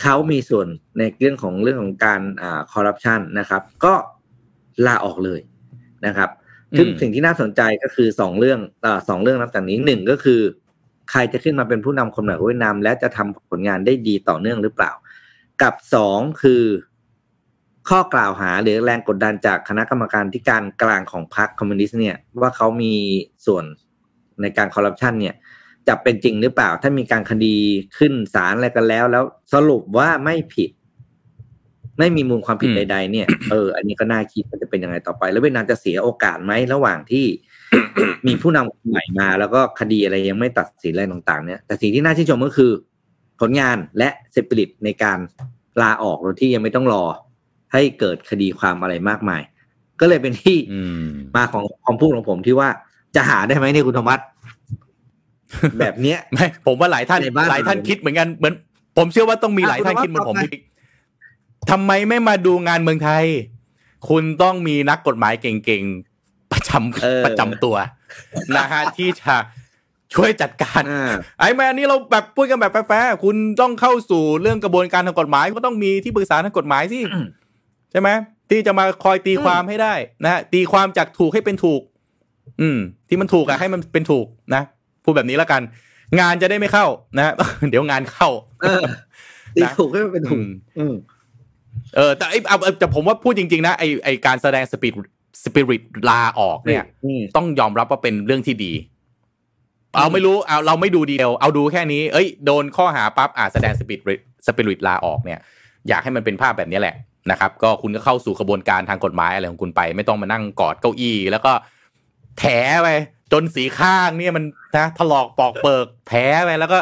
เขามีส่วนในเรื่องของเรื่องของการอ่าคอร์รัปชันนะครับ ก็ลาออกเลยนะครับซึ่งอืมสิ่งที่น่าสนใจก็คือสองเรื่องอ่าสองเรื่องนับจากนี้หนึ่งก็คือ ใครจะขึ้นมาเป็นผู้นำคนใหม่ของเวียดนามและจะทำผลงานได้ดีต่อเนื่องหรือเปล่า กับสองคือ ข้อกล่าวหาหรือแรงกดดันจากคณะกรรมการที่การกลางของพรรคคอมมิวนิสต์เนี่ยว่าเขามีส่วนในการคอร์รัปชันเนี่ยจะเป็นจริงหรือเปล่า ถ้ามีการคดีขึ้นศาลอะไรกันแล้ว แล้วสรุปว่าไม่ผิด ไม่มีมูลความผิดอืมใด ๆ เนี่ยเอออันนี้ก็น่าคิดว่าจะเป็นยังไงต่อไป แล้วเวียดนามจะเสียโอกาสไหมระหว่างที่มีผู้นำคนใหม่มา แล้วก็คดีอะไรยังไม่ตัดสินอะไรต่างๆ เนี่ย แต่สิ่งที่น่าชื่นชมก็คือ ผลงานและสปิริตในการลาออกโดยที่ยังไม่ต้องรอ ให้เกิดคดีความอะไรมากมาย ก็เลยเป็นที่อืมมาของคำพูดของผมที่ว่าจะหาได้ไหมเนี่ยคุณธรรมัสแบบเนี้ยไม่ผมว่าหลายท่านในบ้านหลายท่านเราคิดเหมือนกันเหมือน ผมเชื่อว่าต้องมีหลายท่านอะคิดเหมือนผมคุณว่าพี่ทำไมไม่มาดูงานเมืองไทย คุณต้องมีนักกฎหมายเก่งๆประจเออำประจำตัวนะฮะที่จะช่วยจัดการอ่าไอ้แม่อันนี้เราแบบพูดกันแบบแฟร์ๆคุณต้องเข้าสู่เรื่องกระบวนการทางกฎหมาย ก็ต้องมีที่ปรึกษาทางกฎหมายสิอืม ใช่ไหมที่จะมาคอยตีความให้ได้นะฮะตีความจากถูกให้เป็นถูก อืม ที่มันถูกอะให้มันเป็นถูกนะพูดแบบนี้แล้วกัน งานจะได้ไม่เข้านะฮะเดี๋ยวงานเข้าเออตีถูกให้มันเป็นถูกอืมอืมเออ แต่ไอ้เอาเอาแต่ผมว่าพูดจริง ๆ นะไอไอการแสดงสปิริตสปิริตลาออกเนี่ยอืมต้องยอมรับว่าเป็นเรื่องที่ดี เอาไม่รู้เอาเราไม่ดูดีเทลเอาดูแค่นี้ เอ้ย โดนข้อหาปั๊บอ่าแสดงสปิริตสปิริตลาออกเนี่ย อยากให้มันเป็นภาพแบบนี้แหละ นะครับก็คุณก็เข้าสู่กระบวนการทางกฎหมายอะไรของคุณไป ไม่ต้องมานั่งกอดเก้าอี้ แล้วก็แถไปจนสีข้างเนี่ยมันนะถลอกปอกเปิกแถไปแล้วก็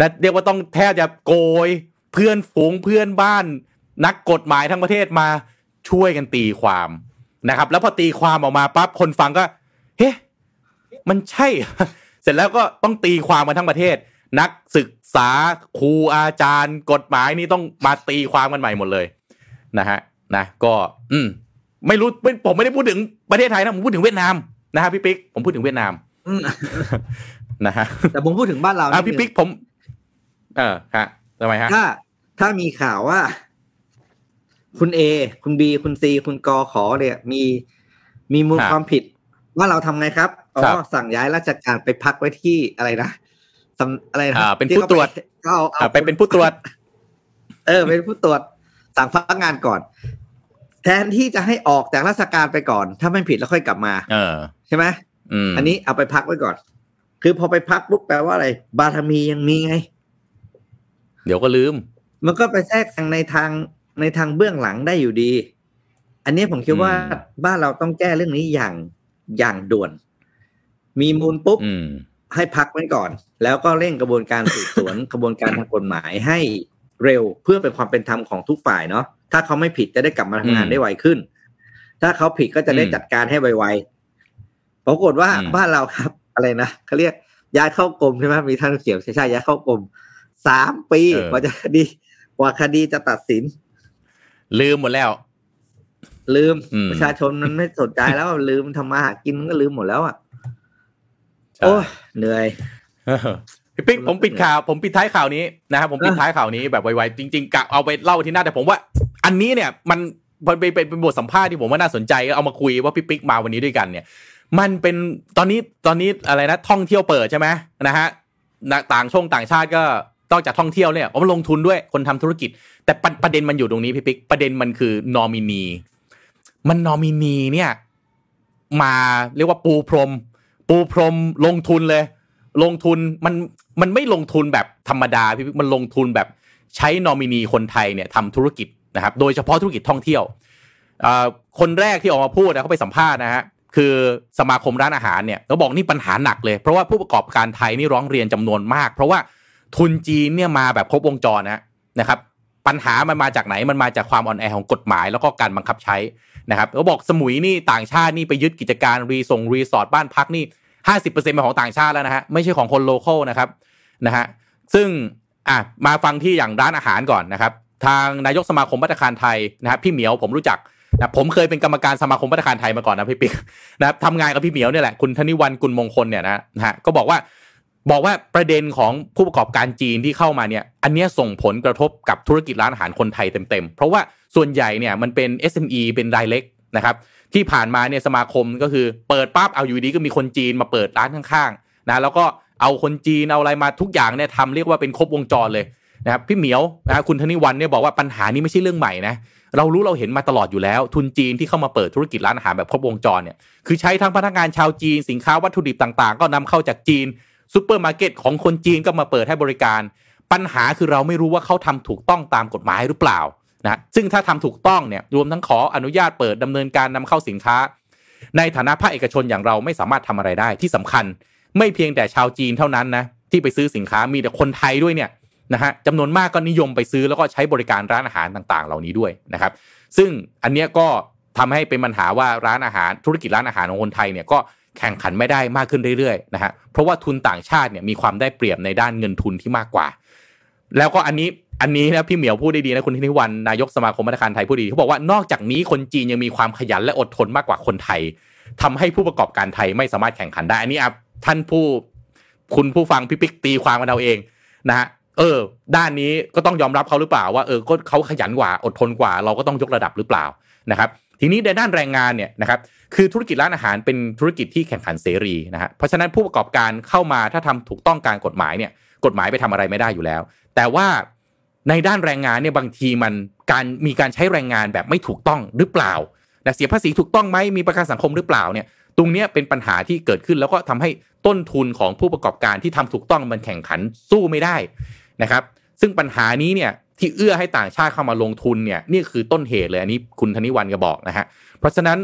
นะเรียกว่าต้องแทบจะโกยเพื่อนฝูงเพื่อนบ้าน นักกฎหมายทั้งประเทศมาช่วยกันตีความนะครับ แล้วพอตีความออกมาปั๊บคนฟังก็เฮ้มันใช่ เสร็จแล้วก็ต้องตีความกันทั้งประเทศ นักศึกษาครูอาจารย์ กฎหมายนี่ต้องมาตีความกันใหม่หมดเลย นะฮะนะก็อืมไม่รู้ไม่ผมไม่ได้พูดถึงประเทศไทยนะผมพูดถึงเวียดนามนะฮะพี่ปิ๊กผมพูดถึงเวียดนามอืมนะฮะแต่ผมพูดถึงบ้านเราอะนิดพี่นึงปิ๊กผม เออฮะทำไมฮะถ้า ถ้ามีข่าวว่า คุณเอคุณบีคุณซีคุณกอขอเนี่ย มีมีมูลครับความผิด ว่าเราทำไงครับอ๋อครับสั่งย้ายราชการไปพักไว้ที่อะไรนะสำอะไรนะอ่าเป็นที่ผู้ตรวจก็เอาเอาอะไปเป็นผู้ตรวจ เออ เป็นผู้ตรวจ สั่งพักงานก่อน แทนที่จะให้ออกจากราชการไปก่อน ถ้าไม่ผิดแล้วค่อยกลับมา เออ ใช่ไหมอืมอันนี้เอาไปพักไว้ก่อน คือพอไปพักปุ๊บแปลว่าอะไร บารมียังมีไง เดี๋ยวก็ลืม มันก็ไปแทรกแซงในทางในทางเบื้องหลังได้อยู่ดี อันนี้ผมคิดว่าอืมบ้านเราต้องแก้เรื่องนี้อย่างอย่างด่วน มีมูลปุ๊บอืมให้พักไว้ก่อน แล้วก็เร่งกระบวนการสืบสวนกระบวนการทางกฎหมายให้ เร็วเพื่อเป็นความเป็นธรรมของทุกฝ่ายเนาะถ้าเขาไม่ผิดจะได้กลับมาทำงานอืมได้ไวขึ้น ถ้าเขาผิดก็จะได้อืมจัดการให้ไวๆปรากฏว่าอืมบ้านเราครับ อะไรนะเขาเรียกย้ายเข้ากรมใช่ไหมมีท่านเขียวใช่ใช่ย้ายเข้ากรมสามปีกว่าจะคดีกว่าคดีจะตัดสิน ลืมหมดแล้ว ลืมอืมประชาชนมันไม่สนใจแล้วลืมทำมาหากินมันก็ลืมหมดแล้วอะใช่โอ้ยเหนื่อยเออ พี่ปิ๊กผมปิดข่าวผมปิดท้ายข่าวนี้นะครับผมปิดท้ายข่าวนี้แบบไวๆจริงๆกะเอาไปเล่าที่หน้าแต่ผมว่า อันนี้เนี่ยมันมันเป็นเป็นเป็นบทสัมภาษณ์ที่ผมว่าน่าสนใจก็เอามาคุยว่าพี่ปิ๊กมาวันนี้ด้วยกันเนี่ย มันเป็นตอนนี้ตอนนี้อะไรนะท่องเที่ยวเปิดใช่ไหมนะฮะนะต่างช่องต่างชาติก็นอกจากท่องเที่ยวเนี่ยเขามาลงทุนด้วยคนทำธุรกิจ แต่ประประเด็นมันอยู่ตรงนี้พี่ปิ๊กประเด็นมันคือนอมินี มันนอมินีเนี่ย มาเรียกว่าปูพรม ปูพรมลงทุนเลย ลงทุนมัน มันไม่ลงทุนแบบธรรมดาพี่มันลงทุนแบบใช้นอมินีคนไทยเนี่ยทำธุรกิจนะครับ โดยเฉพาะธุรกิจท่องเที่ยวอ่าคนแรกที่ออกมาพูดนะเขาไปสัมภาษณ์นะฮะคือสมาคมร้านอาหารเนี่ยเขาบอกนี่ปัญหาหนักเลย เพราะว่าผู้ประกอบการไทยนี่ร้องเรียนจำนวนมาก เพราะว่าทุนจีนเนี่ยมาแบบครบวงจรนะนะครับปัญหามันมาจากไหนมันมาจากความอ่อนแอของกฎหมาย แล้วก็การบังคับใช้นะครับเขาบอกสมุยนี่ต่างชาตินี่ไปยึดกิจการรีส่งรีสอร์ทบ้านพักนี่ห้าสิบเปอร์เซ็นต์เป็นของต่างชาติแล้วนะฮะไม่ใช่ของคน local นะครับ นะฮะซึ่งอะมาฟังที่อย่างร้านอาหารก่อนนะครับ ทางนายกสมาคมพัตตาคารไทยนะครับพี่เหมียวผมรู้จักนะผมเคยเป็นกรรมการสมาคมพัตตาคารไทยมาก่อนนะพี่ปิ๊กนะครับทำงานกับพี่เหมียวเนี่ยแหละคุณธนิวันกุลมงคลเนี่ยนะฮะก็บอกว่าบอกว่าประเด็นของผู้ประกอบการจีนที่เข้ามาเนี่ย อันเนี้ยส่งผลกระทบกับธุรกิจร้านอาหารคนไทยเต็มๆ เพราะว่าส่วนใหญ่เนี่ยมันเป็น SME เป็นรายเล็กนะครับ ที่ผ่านมาเนี่ยสมาคมก็คือเปิดปั๊บเอาอยู่ดีก็มีคนจีนมาเปิดร้านข้างๆนะแล้วก็ เอาคนจีนเอาอะไรมาทุกอย่างเนี่ยทำเรียกว่าเป็นครบวงจรเลยนะครับพี่เหมียวนะคุณธนิวันเนี่ยบอกว่าปัญหานี้ไม่ใช่เรื่องใหม่นะเรารู้เราเห็นมาตลอดอยู่แล้ว ทุนจีนที่เข้ามาเปิดธุรกิจร้านอาหารแบบครบวงจรเนี่ยคือใช้ทั้งพนักงานชาวจีนสินค้าวัตถุดิบต่างๆ ก็นำเข้าจากจีนซูเปอร์มาร์เก็ตของคนจีนก็มาเปิดให้บริการ ปัญหาคือเราไม่รู้ว่าเขาทำถูกต้องตามกฎหมายหรือเปล่านะซึ่งถ้าทำถูกต้องเนี่ยรวมทั้งขออนุญาตเปิดดำเนินการนำเข้าสินค้า ในฐานะภาคเอกชนอย่างเราไม่สามารถทำอะไรได้ที่สำคัญ ไม่เพียงแต่ชาวจีนเท่านั้นนะที่ไปซื้อสินค้ามีแต่คนไทยด้วยเนี่ยนะฮะจำนวนมากก็นิยมไปซื้อแล้วก็ใช้บริการร้านอาหารต่างๆ เหล่านี้ด้วยนะครับ ซึ่งอันเนี้ยก็ทำให้เป็นปัญหาว่าร้านอาหารธุรกิจร้านอาหารของคนไทยเนี่ยก็แข่งขันไม่ได้มากขึ้นเรื่อยๆนะฮะเพราะว่าทุนต่างชาติเนี่ยมีความได้เปรียบในด้านเงินทุนที่มากกว่า แล้วก็อันนี้อันนี้นะพี่เหมียวพูดได้ดีนะคุณทินิวันนายกสมาคมธนาคารไทยพูดดีเขาบอกว่านอกจากนี้คนจีนยังมีความขยันและอดทนมากกว่าคนไทยทำให้ผู้ประกอบการไทยไม่สามารถแข่งขันได้อันนี้อะ ท่านผู้คุณผู้ฟังพี่ปิ๊กตีความกันเอาเองนะฮะเออ ด้านนี้ก็ต้องยอมรับเขาหรือเปล่าว่าเออก็เขาขยันกว่าอดทนกว่า เราก็ต้องยกระดับหรือเปล่านะครับทีนี้ในด้านแรงงานเนี่ยนะครับคือธุรกิจร้านอาหารเป็นธุรกิจที่แข่งขันเสรีนะฮะเพราะฉะนั้นผู้ประกอบการเข้ามาถ้าทำถูกต้องการกฎหมายเนี่ยกฎหมายไปทำอะไรไม่ได้อยู่แล้ว แต่ว่าในด้านแรงงานเนี่ยบางทีมันการมีการใช้แรงงานแบบไม่ถูกต้องหรือเปล่าแต่เสียภาษีถูกต้องไหมมีประกันสังคมหรือเปล่าเนี่ย ตรงนี้เป็นปัญหาที่เกิดขึ้นแล้วก็ทำให้ต้นทุนของผู้ประกอบการที่ทำถูกต้องมันแข่งขันสู้ไม่ได้นะครับ ซึ่งปัญหานี้เนี่ยที่เอื้อให้ต่างชาติเข้ามาลงทุนเนี่ยนี่คือต้นเหตุเลยอันนี้คุณธนิวันก็บอกนะฮะเพราะฉะนั้น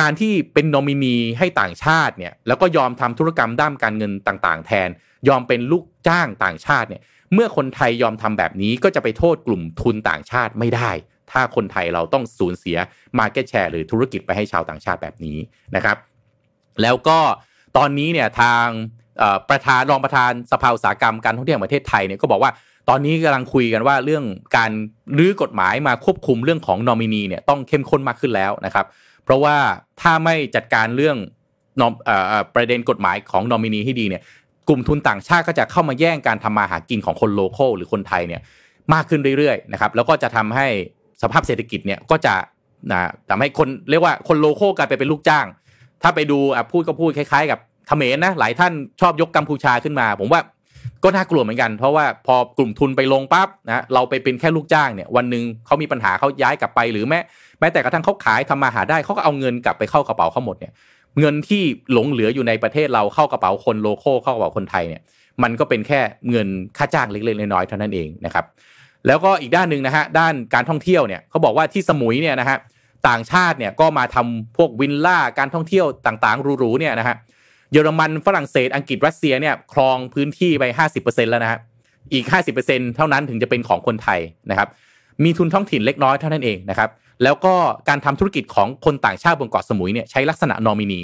การที่เป็นนอมินีให้ต่างชาติเนี่ยแล้วก็ยอมทำธุรกรรมด้านการเงินต่าง ๆ แทน ยอมเป็นลูกจ้างต่างชาติเนี่ยเมื่อคนไทยยอมทำแบบนี้ก็จะไปโทษกลุ่มทุนต่างชาติไม่ได้ ถ้าคนไทยเราต้องสูญเสียมาเก็ตแชร์หรือธุรกิจไปให้ชาวต่างชาติแบบนี้นะครับ แล้วก็ตอนนี้เนี่ยทางประธานรองประธานสภาอุตสาหกรรมการท่องเที่ยวแห่งประเทศไทยเนี่ยก็บอกว่าตอนนี้กำลังคุยกันว่าเรื่องการรื้อกฎหมายมาควบคุมเรื่องของนอมินีเนี่ยต้องเข้มข้นมากขึ้นแล้วนะครับ เพราะว่าถ้าไม่จัดการเรื่องประเด็นกฎหมายของนอมินีให้ดีเนี่ยกลุ่มทุนต่างชาติก็จะเข้ามาแย่งการทำมาหากินของคนโลเคอลหรือคนไทยเนี่ยมากขึ้นเรื่อยๆนะครับแล้วก็จะทำให้สภาพเศรษฐกิจเนี่ยก็จะนะทำให้คนเรียกว่าคนโลโก้กลายไปเป็นลูกจ้าง ถ้าไปดูอะพูดก็พูดคล้ายๆ กับเขมรนะหลายท่านชอบยกกัมพูชาขึ้นมา ผมว่าก็น่ากลัวเหมือนกัน เพราะว่าพอกลุ่มทุนไปลงปั๊บนะเราไปเป็นแค่ลูกจ้างเนี่ยวันหนึ่งเขามีปัญหาเขาย้ายกลับไปหรือแม้แม้แต่กระทั่งเขาขายทำมาหาได้เขาก็เอาเงินกลับไปเข้ากระเป๋าเขาหมดเนี่ยเงินที่หลงเหลืออยู่ในประเทศเราเข้ากระเป๋าคนโลโก้เข้ากระเป๋าคนไทยเนี่ยมันก็เป็นแค่เงินค่าจ้างเล็กๆน้อยๆเท่านั้นเองนะครับแล้วก็อีกด้านหนึ่งนะฮะด้านการท่องเที่ยวเนี่ยเขาบอกว่าที่สมุยเนี่ยนะฮะ ต่างชาติเนี่ยก็มาทำพวกวินล่าการท่องเที่ยวต่างๆหรูๆเนี่ยนะฮะเยอรมันฝรั่งเศสอังกฤษรัสเซียเนี่ยครองพื้นที่ไป 50%แล้วนะฮะอีก 50%เท่านั้นถึงจะเป็นของคนไทยนะครับมีทุนท้องถิ่นเล็กน้อยเท่านั้นเองนะครับแล้วก็การทำธุรกิจของคนต่างชาติบนเกาะสมุยเนี่ยใช้ลักษณะนอมินี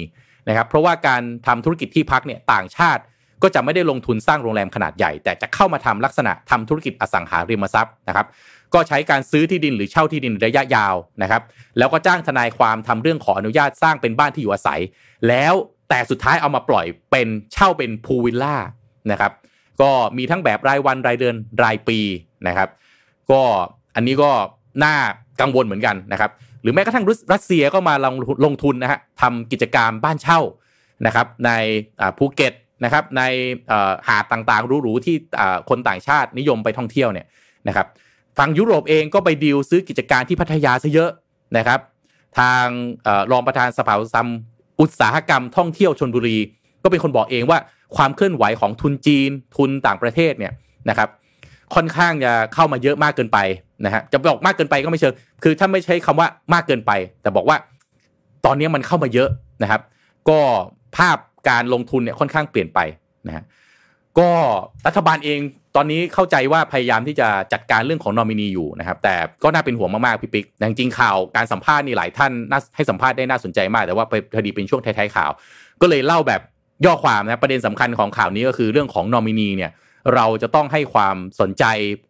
นะครับเพราะว่าการทำธุรกิจที่พักเนี่ยต่างชาติก็จะไม่ได้ลงทุนสร้างโรงแรมขนาดใหญ่ แต่จะเข้ามาทำลักษณะทำธุรกิจอสังหาริมทรัพย์นะครับ ก็ใช้การซื้อที่ดินหรือเช่าที่ดินระยะยาวนะครับ แล้วก็จ้างทนายความทำเรื่องขออนุญาตสร้างเป็นบ้านที่อยู่อาศัย แล้วแต่สุดท้ายเอามาปล่อยเป็นเช่าเป็นพูวิลล่านะครับ ก็มีทั้งแบบรายวันรายเดือนรายปีนะครับ ก็อันนี้ก็น่ากังวลเหมือนกันนะครับหรือแม้กระทั่งรัสเซียก็มาลงลงทุนนะฮะทำกิจการบ้านเช่านะครับ ในภูเก็ตนะครับในหาดต่างๆหรูๆที่คนต่างชาตินิยมไปท่องเที่ยวเนี่ยนะครับ ฝั่งยุโรปเองก็ไปดีลซื้อกิจการที่พัทยาซะเยอะนะครับ ทางรองประธานสภาอุตสาหกรรมท่องเที่ยวชนบุรี ก็เป็นคนบอกเองว่าความเคลื่อนไหวของทุนจีน ทุนต่างประเทศเนี่ยนะครับค่อนข้างจะเข้ามาเยอะมากเกินไปนะฮะจะบอกมากเกินไปก็ไม่เชิงคือถ้าไม่ใช้คำว่ามากเกินไป แต่บอกว่าตอนนี้มันเข้ามาเยอะนะครับ ก็ภาพการลงทุนเนี่ยค่อนข้างเปลี่ยนไปนะฮะก็รัฐบาลเอง อนนี้เข้าใจว่าพยายามที่จะจัดการเรื่องของนอมินีอยู่นะครับ แต่ก็น่าเป็นห่วงมากๆพี่ปิ๊กจริงข่าวการสัมภาษณ์นี่หลายท่านน่าให้สัมภาษณ์ได้น่าสนใจมาก แต่ว่าไปพอดีเป็นช่วงท้ายๆข่าว ก็เลยเล่าแบบย่อความนะประเด็นสำคัญของข่าวนี้ก็คือเรื่องของนอมินีเนี่ยเราจะต้องให้ความสนใจ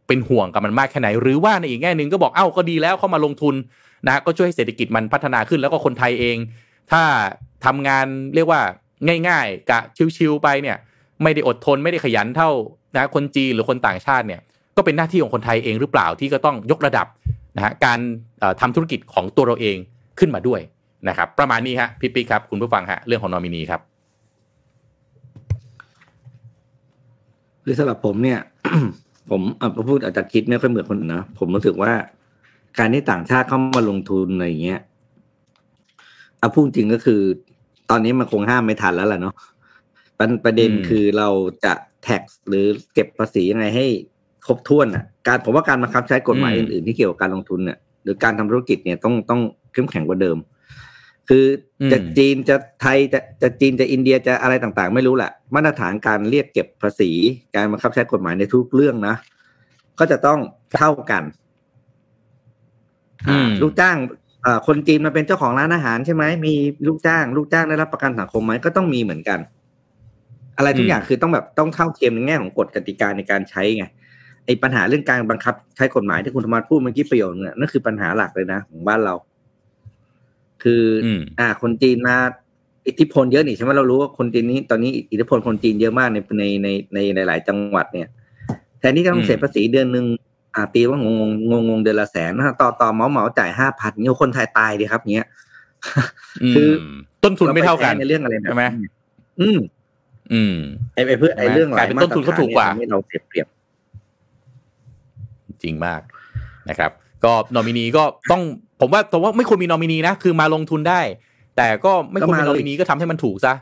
เป็นห่วงกับมันมากแค่ไหน หรือว่าในอีกแง่หนึ่งก็บอกเอ้าก็ดีแล้วเข้ามาลงทุนนะก็ช่วยให้เศรษฐกิจมันพัฒนาขึ้นแล้วก็คนไทยเอง ถ้าทำงานเรียกว่าง่าย ๆกะชิวๆไปเนี่ย ไม่ได้อดทนไม่ได้ขยันเท่า นะคนจีนหรือคนต่างชาติเนี่ยก็เป็นหน้าที่ของคนไทยเองหรือเปล่าที่ก็ต้องยกระดับนะฮะการทำธุรกิจของตัวเราเองขึ้นมาด้วยนะครับ ประมาณนี้ฮะพี่ปิ๊กครับ คุณผู้ฟังฮะเรื่องของนอมินีครับคือสำหรับผมเนี่ย ผมอะพูดอาจจะคิดไม่ค่อยเหมือนคนนะผมรู้สึกว่า การที่ต่างชาติเข้ามาลงทุนอะไรเงี้ยเอาพูดจริงก็คือ ตอนนี้มันคงห้ามไม่ทันแล้วแหละเนาะประเด็นคือเราจะ แท็กหรือเก็บภาษียังไงให้ครบถ้วนอะ การผมว่าการบังคับใช้กฎหมายอื่นๆที่เกี่ยวกับการลงทุนเนี่ยหรือการทำธุรกิจเนี่ยต้องต้องเข้มแข็งกว่าเดิม คือจะจีนจะไทยจะจะจีนจะอินเดียจะอะไรต่างๆ ไม่รู้แหละมาตรฐานการเรียกเก็บภาษี การบังคับใช้กฎหมายในทุกเรื่องนะก็จะต้องเท่ากันลูกจ้างคนจีนมาเป็นเจ้าของร้านอาหารใช่ไหมมีลูกจ้าง ลูกจ้างได้รับประกันสังคมไหมก็ต้องมีเหมือนกัน อะไรทุกอย่างคือต้องแบบต้องเท่าเทียมในแง่ของกฎกติกาในการใช้ไงไออ้ปัญหาเรื่องการบังคับใช้กฎหมายที่คุณธรรมพูดเมื่อกี้ประโยชน์เนี่ยนั่นคือปัญหาหลักเลยนะของบ้านเรา คืออือ่า คนจีนมาอิทธิพลเยอะนี่ใช่ไหมเรารู้ว่าคนจีนนี้ตอนนี้อิทธิพลคนจีนเยอะมากในในในในหลาย ๆ จังหวัดเนี่ยแทนที่จะต้องเสียภาษีเดือนหนึ่งอ่าตีว่างงงงงเดือนละแสนนะต่อต่อเหมาเหมาจ่ายห้าพันเนี่ยคนไทยตายดีครับเนี้ยคือต้นทุนไม่เท่ากันในเรื่องอะไรใช่ไหมอืม อืมไอ้เพื่อไอ้เรื่องกลายเป็นต้นทุนเขาถูกกว่าเราเสียเปรียบ จริงมากนะครับ ก็นอมินีก็ต้องผมว่าผมว่าไม่ควรมีนอมินีนะคือมาลงทุนได้ แต่ก็ไม่ควรมีนอมินีก็ทำให้มันถูกซะ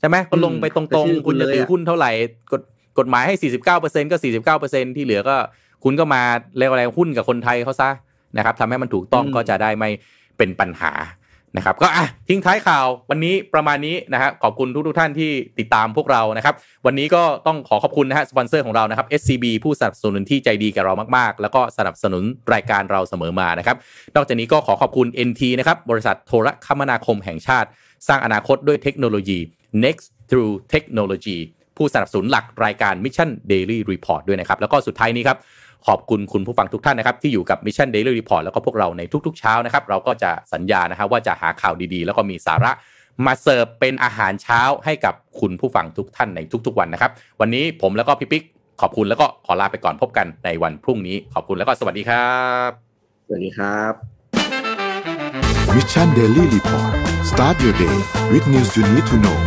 ใช่ไหมก็ลงไปตรงๆ คุณจะถือหุ้นเท่าไหร่กฎกฎหมายให้สี่สิบเก้าเปอร์เซ็นก็สี่สิบเก้าเปอร์เซ็นที่เหลือก็ คุณก็มาเรียกอะไรหุ้นกับคนไทยเขาซะนะครับทำให้มันถูกต้องก็จะได้ไม่เป็นปัญหา นะครับก็อะทิ้งท้ายข่าววันนี้ประมาณนี้นะฮะขอบคุณทุกทุกท่านที่ติดตามพวกเรานะครับ วันนี้ก็ต้องขอขอบคุณนะฮะสปอนเซอร์ของเรานะครับ SCB ผู้สนับสนุนที่ใจดีกับเรามาก ๆ แล้วก็สนับสนุนรายการเราเสมอมานะครับ นอกจากนี้ก็ขอขอบคุณ NT นะครับบริษัทโทรคมนาคมแห่งชาติ สร้างอนาคตด้วยเทคโนโลยี next through technology ผู้สนับสนุนหลักรายการ Mission Daily Report ด้วยนะครับแล้วก็สุดท้ายนี้ครับ ขอบคุณคุณผู้ฟังทุกท่านนะครับ ที่อยู่กับ Mission Daily Report แล้วก็พวกเราในทุกๆเช้านะครับ เราก็จะสัญญานะครับว่าจะหาข่าวดีๆ แล้วก็มีสาระมาเสิร์ฟเป็นอาหารเช้าให้กับคุณผู้ฟังทุกท่านในทุก ๆ วันนะครับ วันนี้ผมแล้วก็พี่ปิ๊กขอบคุณแล้วก็ขอลาไปก่อนพบกันในวันพรุ่งนี้ ขอบคุณแล้วก็สวัสดีครับ สวัสดีครับ Mission Daily Report start your day with news you need to know